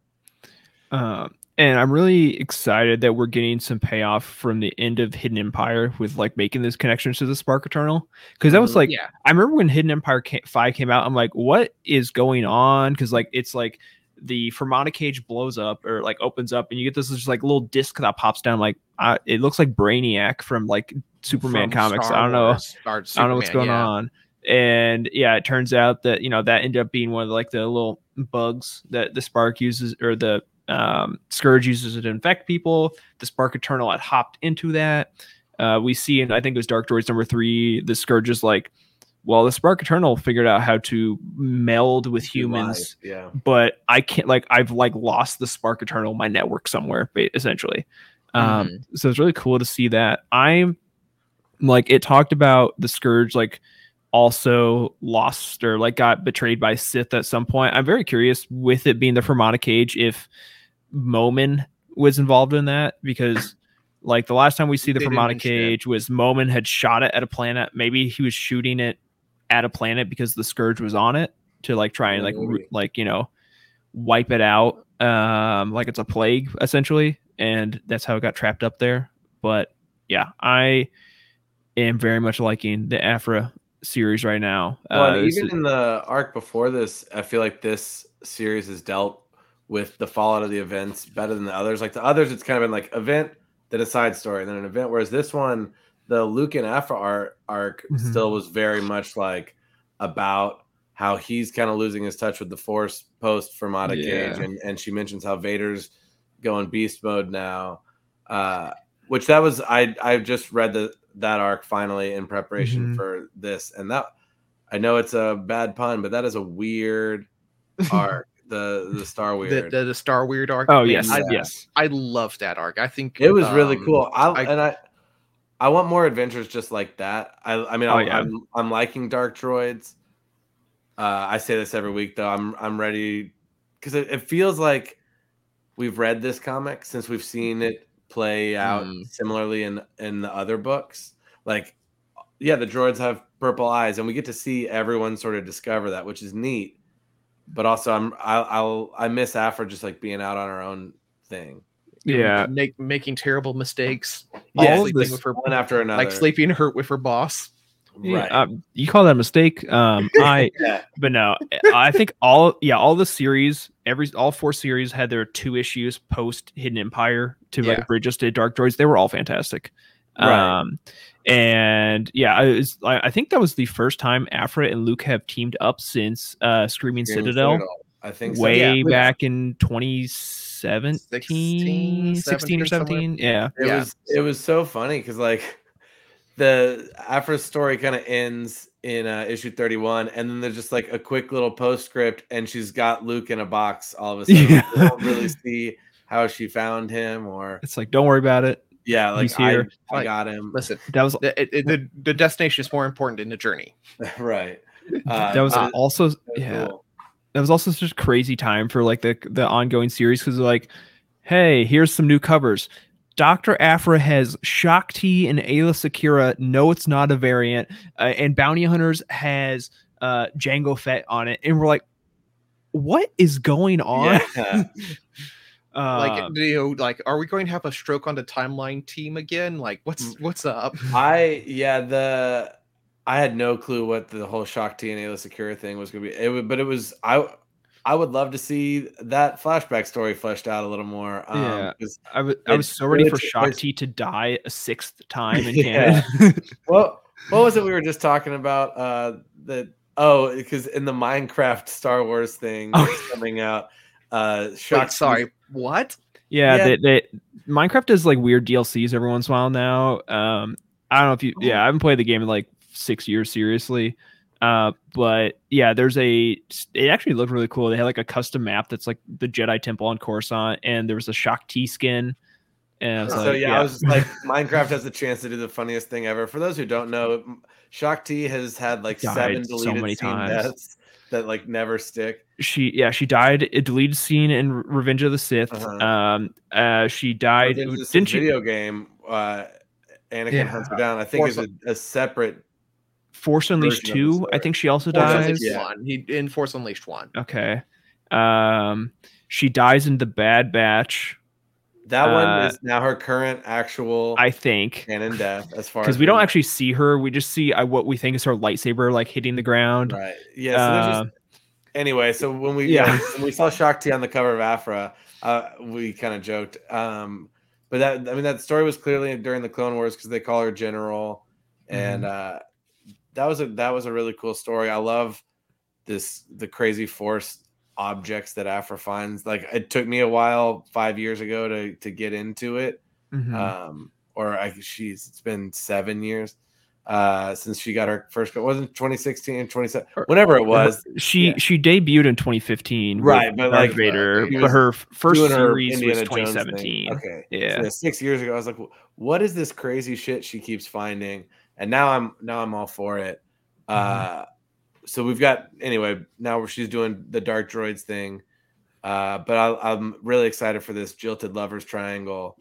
Um, and I'm really excited that we're getting some payoff from the end of Hidden Empire with like making this connection to the Spark Eternal. Because that was Mhm. like, yeah. I remember when Hidden Empire ca- 5 came out, I'm like, what is going on? Because like it's like the Fermata cage blows up or like opens up, and you get this just like little disc that pops down. Like, uh, it looks like Brainiac from like Superman From comics. Star I don't know. Or I don't know what's going yeah. on. And yeah, it turns out that you know that ended up being one of like the little bugs that the spark uses or the um, scourge uses to infect people. The spark eternal had hopped into that. Uh, we see, and I think it was Dark Droids number three. The scourge is like, well, the spark eternal figured out how to meld with humans, Yeah. but I can't like I've like lost the spark eternal my network somewhere, essentially. Um, so it's really cool to see that. I'm like it talked about the scourge like also lost or like got betrayed by Sith at some point. I'm very curious with it being the Fermata cage if Momin was involved in that because like the last time we see the Fermata cage was Momin had shot it at a planet. Maybe he was shooting it at a planet because the scourge was on it to like try and like re- like you know wipe it out um like it's a plague essentially and that's how it got trapped up there but yeah i am very much liking the aphra series right now Well, uh, even in the arc before this, I feel like this series has dealt with the fallout of the events better than the others. Like the others, it's kind of been like event, then a side story, then an event. Whereas this one, the Luke and Aphra arc, arc Mhm. still was very much like about how he's kind of losing his touch with the Force post Fermata Cage, and and she mentions how Vader's going beast mode now. Uh, which that was I I just read the that arc finally in preparation Mhm. for this, and that I know it's a bad pun, but that is a weird arc. the the Star Weird. the, the Star Weird arc. Oh yes, I, yes. I love that arc. I think It was really um, cool. I, I- and I I want more adventures just like that. I I mean Oh, I'm, yeah. I'm I'm liking Dark Droids. Uh, I say this every week though. I'm I'm ready because it, it feels like we've read this comic since we've seen it play out Mm. similarly in in the other books. Like, yeah, the droids have purple eyes, and we get to see everyone sort of discover that, which is neat. But also, I'm I'll, I'll I miss Aphra just like being out on her own thing, Yeah. make, making terrible mistakes. Yeah, all of sleeping this- with her, one after another. like sleeping hurt with her boss. Yeah, right? uh, you call that a mistake? Um, I yeah. but no, I think all yeah, all the series, every all four series had their two issues post Hidden Empire to Yeah. like bridge us to Dark Droids. They were all fantastic. Right. Um, and yeah, I, was, I, I think that was the first time Aphra and Luke have teamed up since uh, Screaming Screaming Citadel, I think so. way Yeah. back in 2017, 16 or 17 somewhere. 17. Yeah. It Yeah. was it was so funny because like the aphra story kind of ends in uh, issue 31 and then there's just like a quick little postscript and she's got Luke in a box all of a sudden. Yeah. We don't really see how she found him or It's like, don't worry about it. yeah, like He's here. I, I Like, got him. Listen, That was the, it, it- the, the destination is more important than the journey. right. Uh, that was but it- also it was yeah. cool. That was also such a crazy time for like the the ongoing series because like, hey, here's some new covers. Doctor Aphra has Shaak Ti and Aayla Secura. No, it's not a variant. Uh, and Bounty Hunters has uh Django Fett on it, and we're like, what is going on? Yeah. Like, Uh, you know, like, are we going to have a stroke on the timeline team again? Like, what's Mm. what's up? I yeah the I had no clue what the whole Shaak Ti and Aayla Secura thing was gonna be. It would, but it was I I would love to see that flashback story fleshed out a little more. Um, Yeah. 'cause- I was I was so ready for took place- Shaak Ti to die a sixth time in Yeah. canon. Well, what was it we were just talking about? Uh, that oh, because in the Minecraft Star Wars thing Oh. that's coming out, uh, Wait, sorry, what? Yeah, Yeah. They, they Minecraft is like weird DLCs every once in a while now. Um, I don't know if you, yeah, I haven't played the game in like six years seriously. Uh, but yeah, there's a. It actually looked really cool. They had like a custom map that's like the Jedi Temple on Coruscant, and there was a Shaak Ti skin. And So like, yeah, I was like, Minecraft has the chance to do the funniest thing ever. For those who don't know, Shaak Ti has had like Died seven so deleted many scene times. deaths that like never stick. she yeah she died a deleted scene in Revenge of the Sith. Uh-huh. Um, uh, she died. Revenge of the Didn't she? video game? Uh, Anakin Yeah. hunts her down. I think is a, a separate. Force Unleashed version of the two. I think she also Force dies. Unleashed Yeah. one. He in Force Unleashed one. Okay. Um, she dies in the Bad Batch. That Uh, one is now her current actual I think canon death, as far because we don't know. actually see her. We just see uh, what we think is her lightsaber like hitting the ground. Right. Yeah. So Uh, just, anyway, so when we yeah. yeah when we saw Shaak Ti on the cover of Aphra, uh, we kind of joked. Um, but that I mean that story was clearly during the Clone Wars because they call her General, and Mm-hmm. uh, that was a that was a really cool story. I love this the crazy force objects that Aphra finds. Like it took me a while five years ago to to get into it. Mhm. Um, or I she's it's been seven years uh since she got her first wasn't 2016 27 Or- whenever it was she yeah. she debuted in 2015, Right, but, like, Vader. she but her first doing her series was Indiana Jones thing. 2017. okay Yeah. So six years ago i was like what is this crazy shit she keeps finding and now i'm now i'm all for it Mm-hmm. uh so we've got anyway now she's doing the dark droids thing uh but I, i'm really excited for this jilted lovers triangle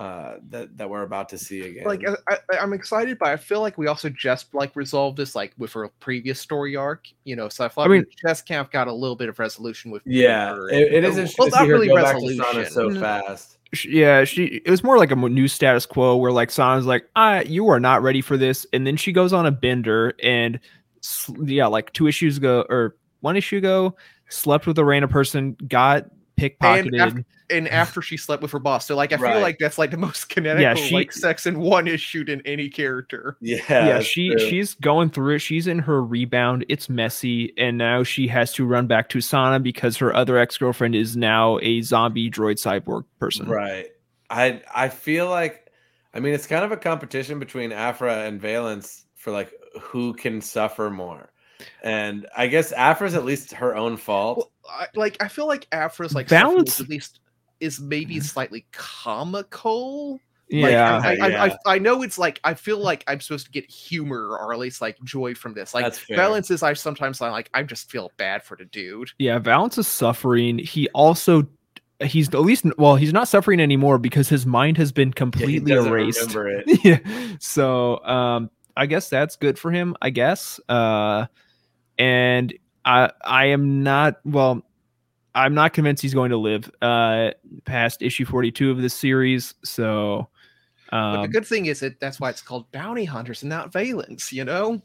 uh that that we're about to see again Like I, I, I'm excited, but I feel like we also just like resolved this like with her previous story arc. You know, so I thought I mean- we just kind of got a little bit of resolution with yeah her it, it is and- interesting well, to not see her really go back to resolution. Sana so Mm. fast Sh- yeah, she it was more like a new status quo where like Sana's like, "I you are not ready for this," and then she goes on a bender and yeah, like two issues ago or one issue ago, slept with a random person, got pickpocketed. after- and after she slept with her boss. So like I Right. feel like that's like the most canonical she- like sex in one issue in any character. Yeah, yeah, she true. she's going through it. She's in her rebound. It's messy, and now she has to run back to Sana because her other ex girlfriend is now a zombie droid cyborg person. Right. I I feel like I mean it's kind of a competition between Aphra and Valance for like who can suffer more. And I guess Aphra's at least her own fault. Well, I, like I feel like Aphra's like Valance- Valance at least is maybe slightly comical. Yeah, Like, I, I, Yeah. I, I know it's like I feel like I'm supposed to get humor or at least like joy from this. Like That's Valance is I sometimes I'm like I just feel bad for the dude. yeah. Valance is suffering. He also he's at least well he's not suffering anymore because his mind has been completely doesn't erased. yeah. So um I guess that's good for him, I guess. Uh and I I am not well I'm not convinced he's going to live uh past issue 42 of this series. So But the um good thing is that that's why it's called Bounty Hunters and not Valance. You know.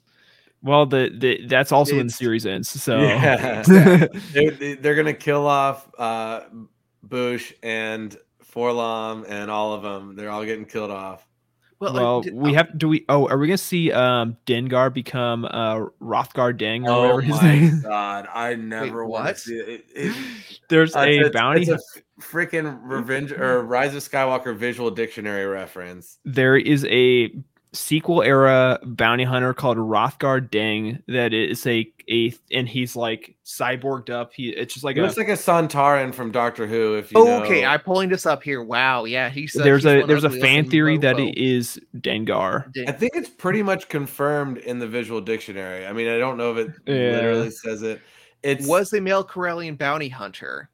well the, the that's also when the series ends. So Yeah. They're, they're gonna kill off uh Bush and Forlom and all of them. They're all getting killed off. Well, well, did- we uh, have do we oh are we gonna see um Dengar become uh Rothgar Deng or Oh whatever his my name? god! I never want to what? see it. it, There's Uh, a it's- bounty. It's a freaking Revenge or Rise of Skywalker visual dictionary reference. there is a sequel era bounty hunter called Rothgar Deng that is a a and he's like cyborged up. He it's just like It a looks like a Sontaran from Doctor Who. If you Oh, okay, know. I'm pulling this up here. Wow, yeah, he's uh, there's he's a there's a fan theory that it is Dengar. Did- I think it's pretty much confirmed in the visual dictionary. I mean, I don't know if it Yeah. literally says it. It was a male Corellian bounty hunter.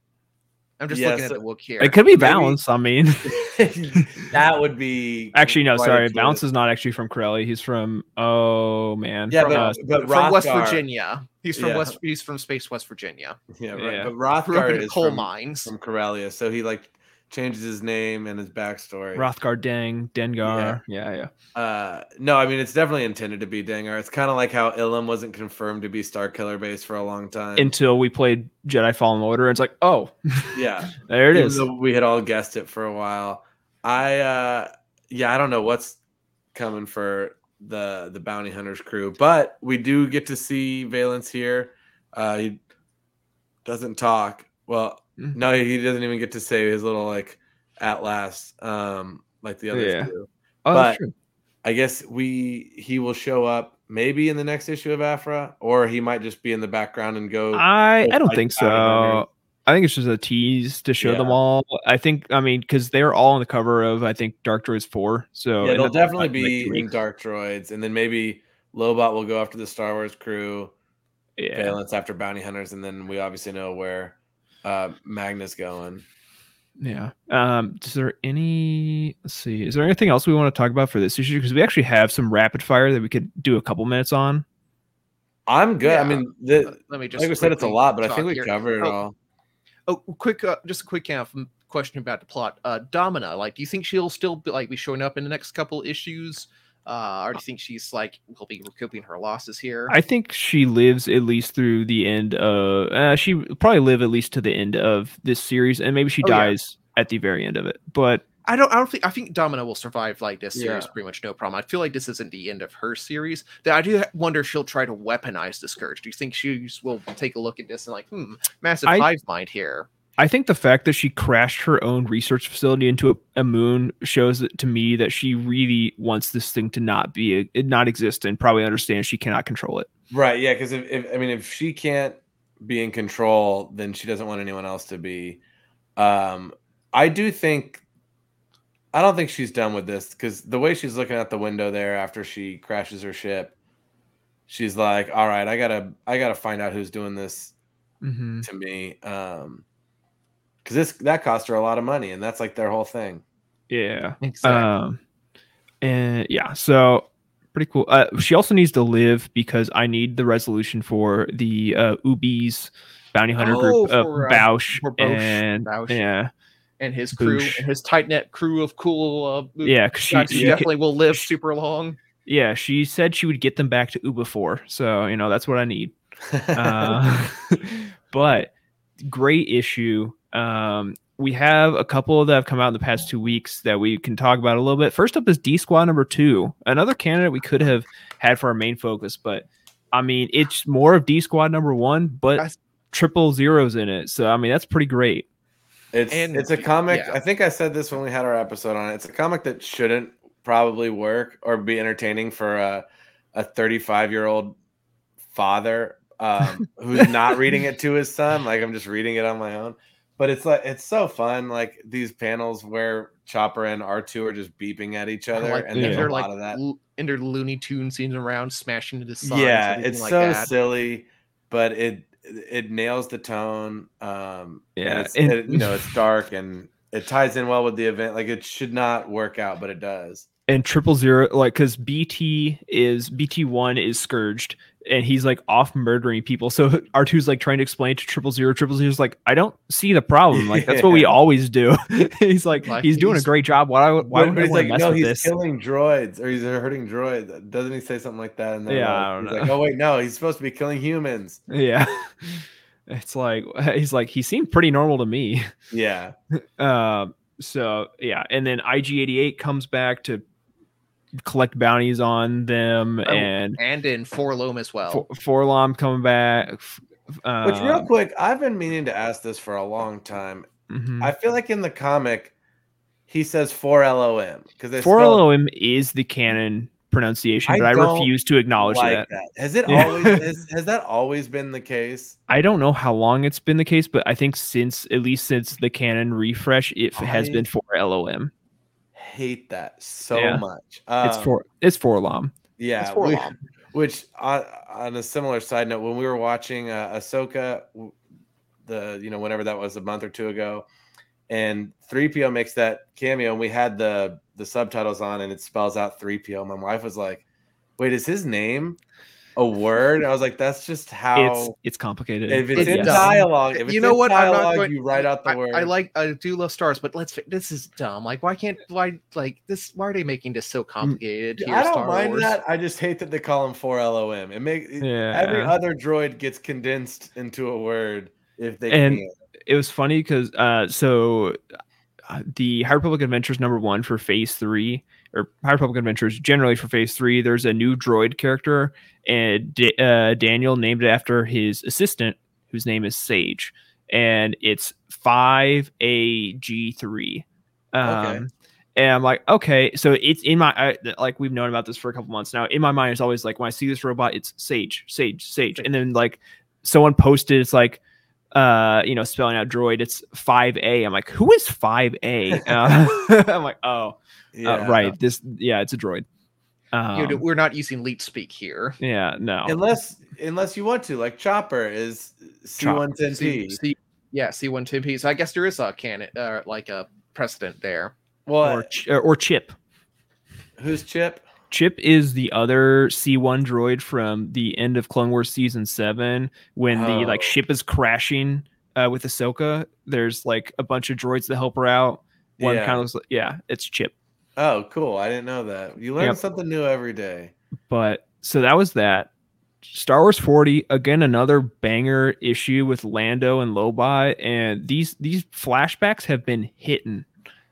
I'm just Yes, looking at the book here. It could be Maybe- Valance. I mean, that would be actually no, sorry, twist. Valance is not actually from Corelli. He's from oh man, Yeah, from, but, uh, but from West Virginia. He's from Yeah. West. He's from Space West Virginia. Yeah, right. Yeah. But Grew up Rothgar in is coal from, mines. from Corellia, so he like changes his name and his backstory. Rothgar Dang, Dengar. Yeah, yeah. Uh, no, I mean it's definitely intended to be Dengar. It's kind of like how Ilum wasn't confirmed to be Star Killer base for a long time. Until we played Jedi Fallen Order, it's like, oh, yeah, there it even is. we had all guessed it for a while. I uh, yeah, I don't know what's coming for the the bounty hunters crew, but we do get to see Valance here. Uh, he doesn't talk. Well. No, he doesn't even get to say his little like at last, um, like the others Yeah. do. Oh, but- true. I guess we he will show up maybe in the next issue of Aphra, or he might just be in the background and go. I I don't think so. I think it's just a tease to show them all. I think I mean because they're all on the cover of I think Dark Droids four. So yeah, they'll definitely like- be in. Dark Droids, and then maybe Lobot will go after the Star Wars crew, Yeah. Valance after Bounty Hunters, and then we obviously know where uh Magna's going. Yeah. Um, is there any let's see, is there anything else we want to talk about for this issue? Because we actually have some rapid fire that we could do a couple minutes on. I'm good. I mean, the, Let- Let me just. like we said, it's a lot, but I think we here. covered it Oh, all. Oh, quick, uh, just a quick kind of question about the plot. Uh, Domina, like, do you think she'll still be like be showing up in the next couple issues? Uh, or do you think she's like will be recouping her losses here? I think she lives at least through the end of uh, she probably live at least to the end of this series, and maybe she Oh, yeah. dies at the very end of it. But I don't. I don't think. I think Domina will survive like this series Yeah. pretty much no problem. I feel like this isn't the end of her series. That I do wonder if she'll try to weaponize the scourge. Do you think she will take a look at this and like, hmm, massive I- hive mind here? I think the fact that she crashed her own research facility into a, a moon shows it to me that she really wants this thing to not be a, it not exist and probably understands she cannot control it. Right. Yeah. Because if, if I mean, if she can't be in control, then she doesn't want anyone else to be. Um, I do think. I don't think she's done with this because the way she's looking out the window there after she crashes her ship, she's like, "All right, I gotta, I gotta find out who's doing this Mm-hmm. to me." Um, because this that cost her a lot of money, and that's like their whole thing. Yeah. Exactly. Um, and yeah, so pretty cool. Uh, she also needs to live because I need the resolution for the uh, Ubi's bounty hunter Oh, group, uh, for, uh, Bausch, for Bausch, and Bausch. yeah, and his crew Boosh. and his tight knit crew of cool. Uh, yeah, 'cause she, guys she who ca- definitely will live super long. yeah, she said she would get them back to Uba four, so you know that's what I need. Uh, but great issue. Um, we have a couple that have come out in the past two weeks that we can talk about a little bit. First up is D Squad number two, another candidate we could have had for our main focus, but I mean, it's more of D Squad number one, but That's- triple zeros in it. So I mean, that's pretty great. It's And- it's a comic. yeah. I think I said this when we had our episode on it. It's a comic that shouldn't probably work or be entertaining for a a 35 year old father um, who's not reading it to his son. Like I'm just reading it on my own. But it's like it's so fun. Like these panels where Chopper and R2 are just beeping at each other, like, and there's yeah. a they're lot like of that. l- inter Looney Tune scenes around, smashing into signs. yeah it's like so that. silly but it it nails the tone um Yeah, yeah it's, and- it- you know it's dark and it ties in well with the event like it should not work out but it does and triple zero like because bt is bt one is scourged and he's like off murdering people. So r2's like trying to explain to triple zero triple zero's like i don't see the problem. Like that's what we always do. He's like Like, he's doing a great job. Why, why but, would but I he's wanna like mess no with he's this? killing droids or he's hurting droids. Doesn't he say something like that and Yeah, I don't he's know. like oh wait no he's supposed to be killing humans. Yeah. It's like he's like he seemed pretty normal to me. Yeah. Um so yeah. And then ig88 comes back to collect bounties on them Oh, and and in Forlom as well. For- Forlom coming back f- uh, which real quick i've been meaning to ask this for a long time mhm. i feel like in the comic he says 4lom because they Four LOM is the canon pronunciation, I but I don't refuse to acknowledge like that. that. Has it Yeah. always has, has that always been the case? I don't know how long it's been the case, but I think since at least since the canon refresh, it f- has been for LOM. Hate that so Yeah. much. it's Um, for it's for LOM. yeah. It's we- Forlom. which on, on a similar side note, when we were watching uh, Ahsoka, the you know whenever that was a month or two ago, and 3PO makes that cameo, and we had the the subtitles on, and it spells out 3PO. My wife was like, "Wait, is his name a word?" I was like, "That's just how." It's it's complicated. if it's It in does. dialogue, if it's you know in what? I'm not going. you write out the I, word. I like. I do love stars, but let's. This is dumb. Like, why can't? Why like this? Why are they making this so complicated? Here, I don't Star mind Wars? that. I just hate that they call him 4LOM. It makes Yeah. every other droid gets condensed into a word if they And- can. it was funny because uh, so uh, the High Republic Adventures number one for Phase Three, or High Republic Adventures generally for Phase Three, there's a new droid character, and D- uh, Daniel named it after his assistant, whose name is Sage, and it's five A G three. Um, Okay. And I'm like, okay, so it's in my I, like we've known about this for a couple months now. In my mind, it's always like when I see this robot, it's Sage, Sage, Sage, and then like someone posted, it's like uh you know spelling out droid it's 5a i'm like who is 5a uh, i'm like oh uh, right this yeah it's a droid um, You know, we're not using leet speak here. yeah no Unless unless you want to, like Chopper is C110P. C, C, yeah, C one ten P. So I guess there is a canon, uh, like a precedent there. Well, or, Ch- or chip who's Chip? Chip is the other c1 droid from the end of clone wars season 7 when the like Oh. ship is crashing uh with ahsoka there's like a bunch of droids that help her out one Yeah. kind of looks like yeah it's chip Oh, cool. I didn't know that. You learn Yep. something new every day. but so that was that star wars 40 again another banger issue with lando and lobot and these these flashbacks have been hitting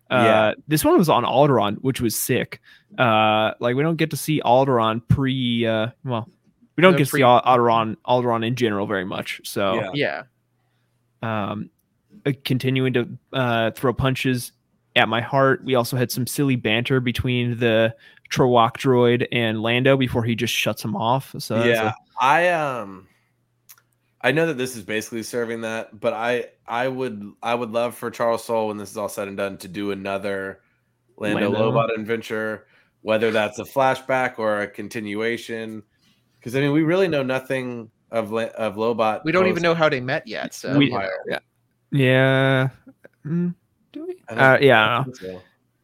uh Yeah. this one was on Alderaan which was sick uh like we don't get to see Alderaan pre uh well we don't No, get to pre- see Al- Alderaan Alderaan in general very much so Yeah. Yeah, um, uh, continuing to uh, throw punches at my heart. We also had some silly banter between the Trowak droid and Lando before he just shuts him off. So yeah, a- I um, I know that this is basically serving that, but I I would I would love for Charles Soule when this is all said and done to do another Lando, Lando. Lobot adventure, whether that's a flashback or a continuation. Because I mean, we really know nothing of of Lobot. we don't even know how they met yet. So We- you know. Empire. yeah. Mm, do we? I don't Uh, yeah,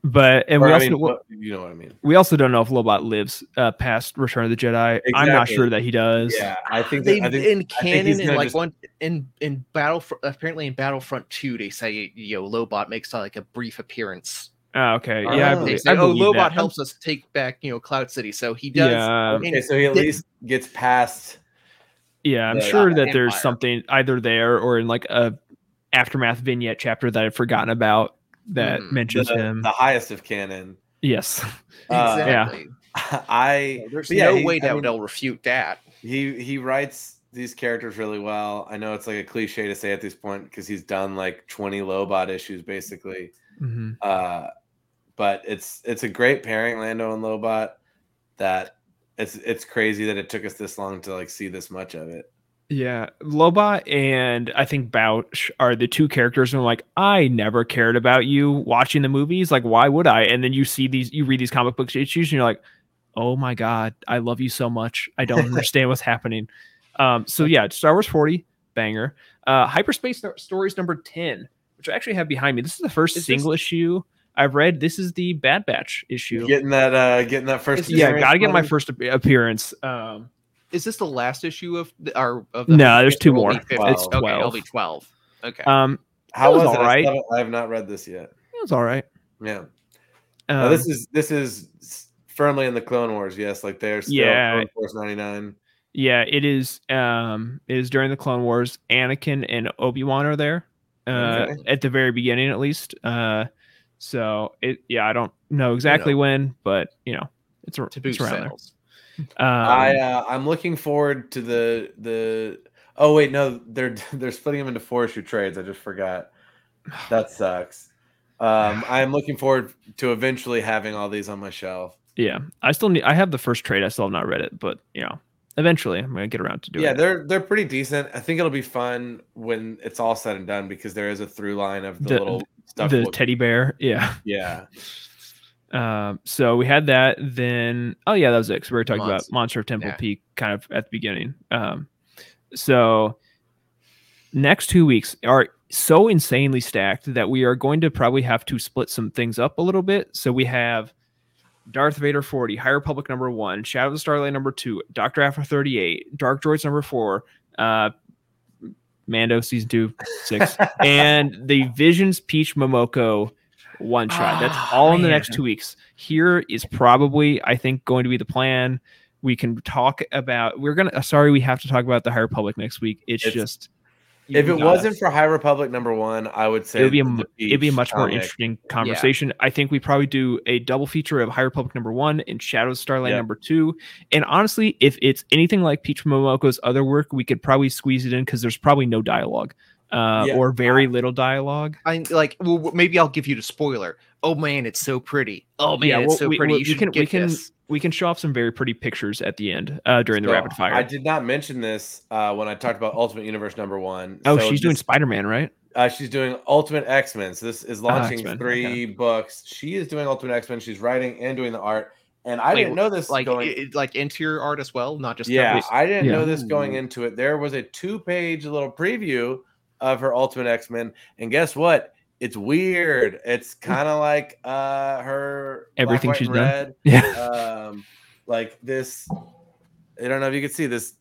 I don't know. think so. but and Or, we I also mean, you know what I mean. we also don't know if Lobot lives uh, past Return of the Jedi. I'm not sure that he does. Yeah, I think They that, I think in canon in gonna like just- one in in battle apparently in Battlefront two they say you know Lobot makes uh, like a brief appearance. Oh, okay. Oh. Yeah. I They They believe, say, I oh, Lobot that. helps us take back you know Cloud City, so he does. Yeah. Okay, so he at the- least gets past. Yeah, I'm the sure that there's something either there or in like a aftermath vignette chapter that I've forgotten about that Mhm. mentions the, him. the highest of canon. yes. Uh, exactly. I There's yeah, no he- way I that mean, they'll refute that. he he writes these characters really well. I know it's like a cliche to say at this point because he's done like 20 Lobot issues basically. Mhm. Uh, but it's it's a great pairing, Lando and Lobot. That it's it's crazy that it took us this long to like see this much of it. Yeah, Lobot and I think Bouch are the two characters who are like, I never cared about you watching the movies. Like, why would I? And then you see these, you read these comic book issues, and you're like, oh my god, I love you so much. I don't understand what's happening. Um, so yeah, Star Wars 40 banger. Uh, Hyperspace Sto- Stories number 10, which I actually have behind me. This is the first Is this- single issue I've read. This is the Bad Batch issue. Getting that uh getting that first yeah, gotta get my first appearance. Um, Is this the last issue of the, our of No, Hyperspace, there's two or more. it be 50? It's okay, it'll 12. be twelve. Okay. um, How was was, it? I alright. haven't- I have not read this yet. it was all right. Yeah. Um, Now, this is this is firmly in the Clone Wars. Yes, like they're still Yeah. Clone Force ninety nine. Yeah, it is. Um, it is during the Clone Wars. Anakin and Obi Wan are there, uh, Okay. at the very beginning, at least. Uh, so it. Yeah, I don't know exactly when, but you know, it's, ar- to it's around sales. there. Um, I uh, I'm looking forward to the the. Oh wait, no, they're they're splitting them into four issue trades. I just forgot. That sucks. Um, I'm looking forward to eventually having all these on my shelf. yeah, I still need. I have the first trade. I still have not read it, but you know, eventually I'm gonna get around to doing yeah, it. they're they're pretty decent. I think it'll be fun when it's all said and done because there is a through line of the, The- little stuff. The teddy bear. Yeah. yeah, Um, so we had that. Then, oh yeah, that was it. 'cause we were talking about Monster- Monster of Temple yeah. Peak kind of at the beginning. Um, so next two weeks are so insanely stacked that we are going to probably have to split some things up a little bit. So we have Darth Vader 40, High Republic number one, Shadow of the Starlight number two, Doctor Aphra 38, Dark Droids number four, uh, Mando season two, six, and the Visions Peach Momoko one shot. That's Ah, all in the man. next two weeks. Here is probably, I think, going to be the plan. We can talk about. We're gonna. Sorry, we have to talk about the High Republic next week. It's, It's- just. if it wasn't for High Republic number one, I would say it would be a, it'd be a Peach much more interesting conversation. I think we probably do a double feature of High Republic number one and Shadows of Starlight Yeah. number two. And honestly, if it's anything like Peach Momoko's other work, we could probably squeeze it in because there's probably no dialogue uh, Yeah. or very little dialogue. I like. Well, maybe I'll give you the spoiler. Oh man, it's so pretty. Oh man, Yeah, it's so we- pretty. we- you we should can- we can- this. We can show off some very pretty pictures at the end uh, during the rapid fire. I did not mention this uh, when I talked about Ultimate Universe number one. oh, So she's doing Spider Man, right? Uh, she's doing Ultimate X Men. So this is launching X-Men, three books. She is doing Ultimate X Men. She's writing and doing the art. And I Wait, didn't know this like going. i- i- like interior art as well, not just yeah, covers? I didn't Yeah. know this going into it. There was a two-page little preview of her Ultimate X Men, and guess what? It's weird. It's kind of like uh her black, Everything white, she's and done. Yeah. Um, like this. I don't know if you can see this.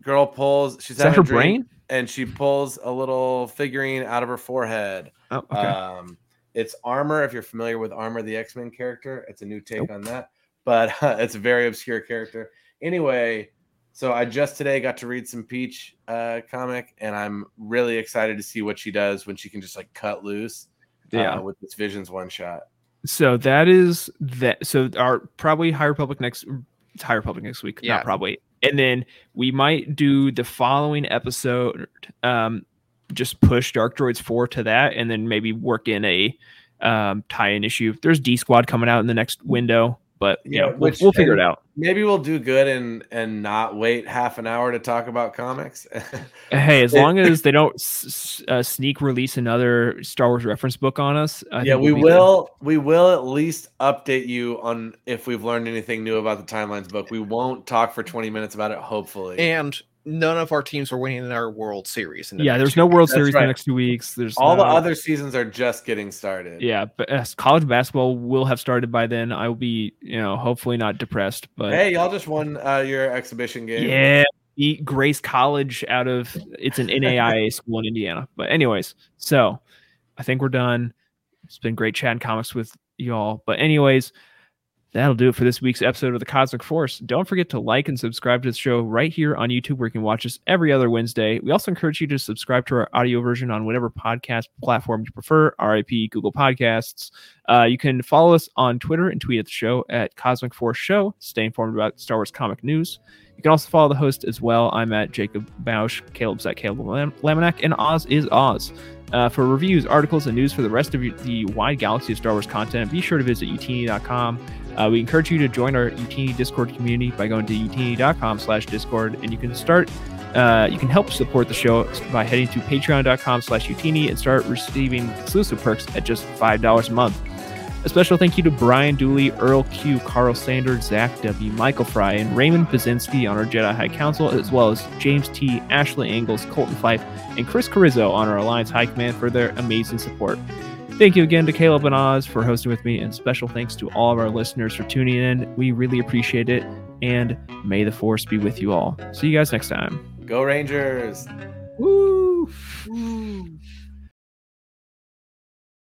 Girl pulls. She's having her a brain? and she pulls a little figurine out of her forehead. Oh, okay. Um, it's Armor. If you're familiar with Armor, the X Men character, it's a new take Nope. on that, but it's a very obscure character. Anyway, so I just today got to read some Peach uh, comic, and I'm really excited to see what she does when she can just like cut loose. uh, Yeah. with this Visions one shot. So that is that. So our probably High Republic next. It's High Republic next week. Yeah. Not probably. And then we might do the following episode. Um, just push Dark Droids four to that, and then maybe work in a um tie-in issue. There's D Squad coming out in the next window, but you Yeah, know, we'll, we'll figure it out. Maybe we'll do good and and not wait half an hour to talk about comics. Hey, as long as they don't s- s- uh, sneak release another Star Wars reference book on us, I yeah, think we we'll good. will. We will at least update you on if we've learned anything new about the timelines book. We won't talk for twenty minutes about it. Hopefully, and none of our teams are winning in our World Series. in the Yeah, there's no. World That's Series in right. the next two weeks. There's all the other seasons are just getting started. Yeah, but college basketball will have started by then. I will be, you know, hopefully not depressed, but Hey, y'all just won uh, your exhibition game. yeah, beat Grace College out of it's an NAIA school in Indiana. But anyways, so I think we're done. It's been great chatting comics with y'all. But anyways, That'll do it for this week's episode of the Cosmic Force. Don't forget to like and subscribe to the show right here on YouTube, where you can watch us every other Wednesday. We also encourage you to subscribe to our audio version on whatever podcast platform you prefer RIP, Google Podcasts. Uh, you can follow us on Twitter and tweet at the show at Cosmic Force Show. Stay informed about Star Wars comic news. You can also follow the host as well. I'm at Jacob Bausch, Caleb's at Caleb Lam- Laminack, and Oz is Oz. Uh, for reviews, articles, and news for the rest of the wide galaxy of Star Wars content, be sure to visit youtini.com. Uh, we encourage you to join our Youtini Discord community by going to youtini.com slash Discord, and you can start, uh, you can help support the show by heading to patreon.com slash Youtini and start receiving exclusive perks at just $5 a month. A special thank you to Brian Dooley, Earl Q, Carl Sanders, Zach W, Michael Fry, and Raymond Pazinski on our Jedi High Council, as well as James T, Ashley Angles, Colton Fife, and Chris Carrizzo on our Alliance High Command for their amazing support. Thank you again to Caleb and Oz for hosting with me, and special thanks to all of our listeners for tuning in. We really appreciate it, and may the force be with you all. See you guys next time. Go Rangers! Woo! Woo.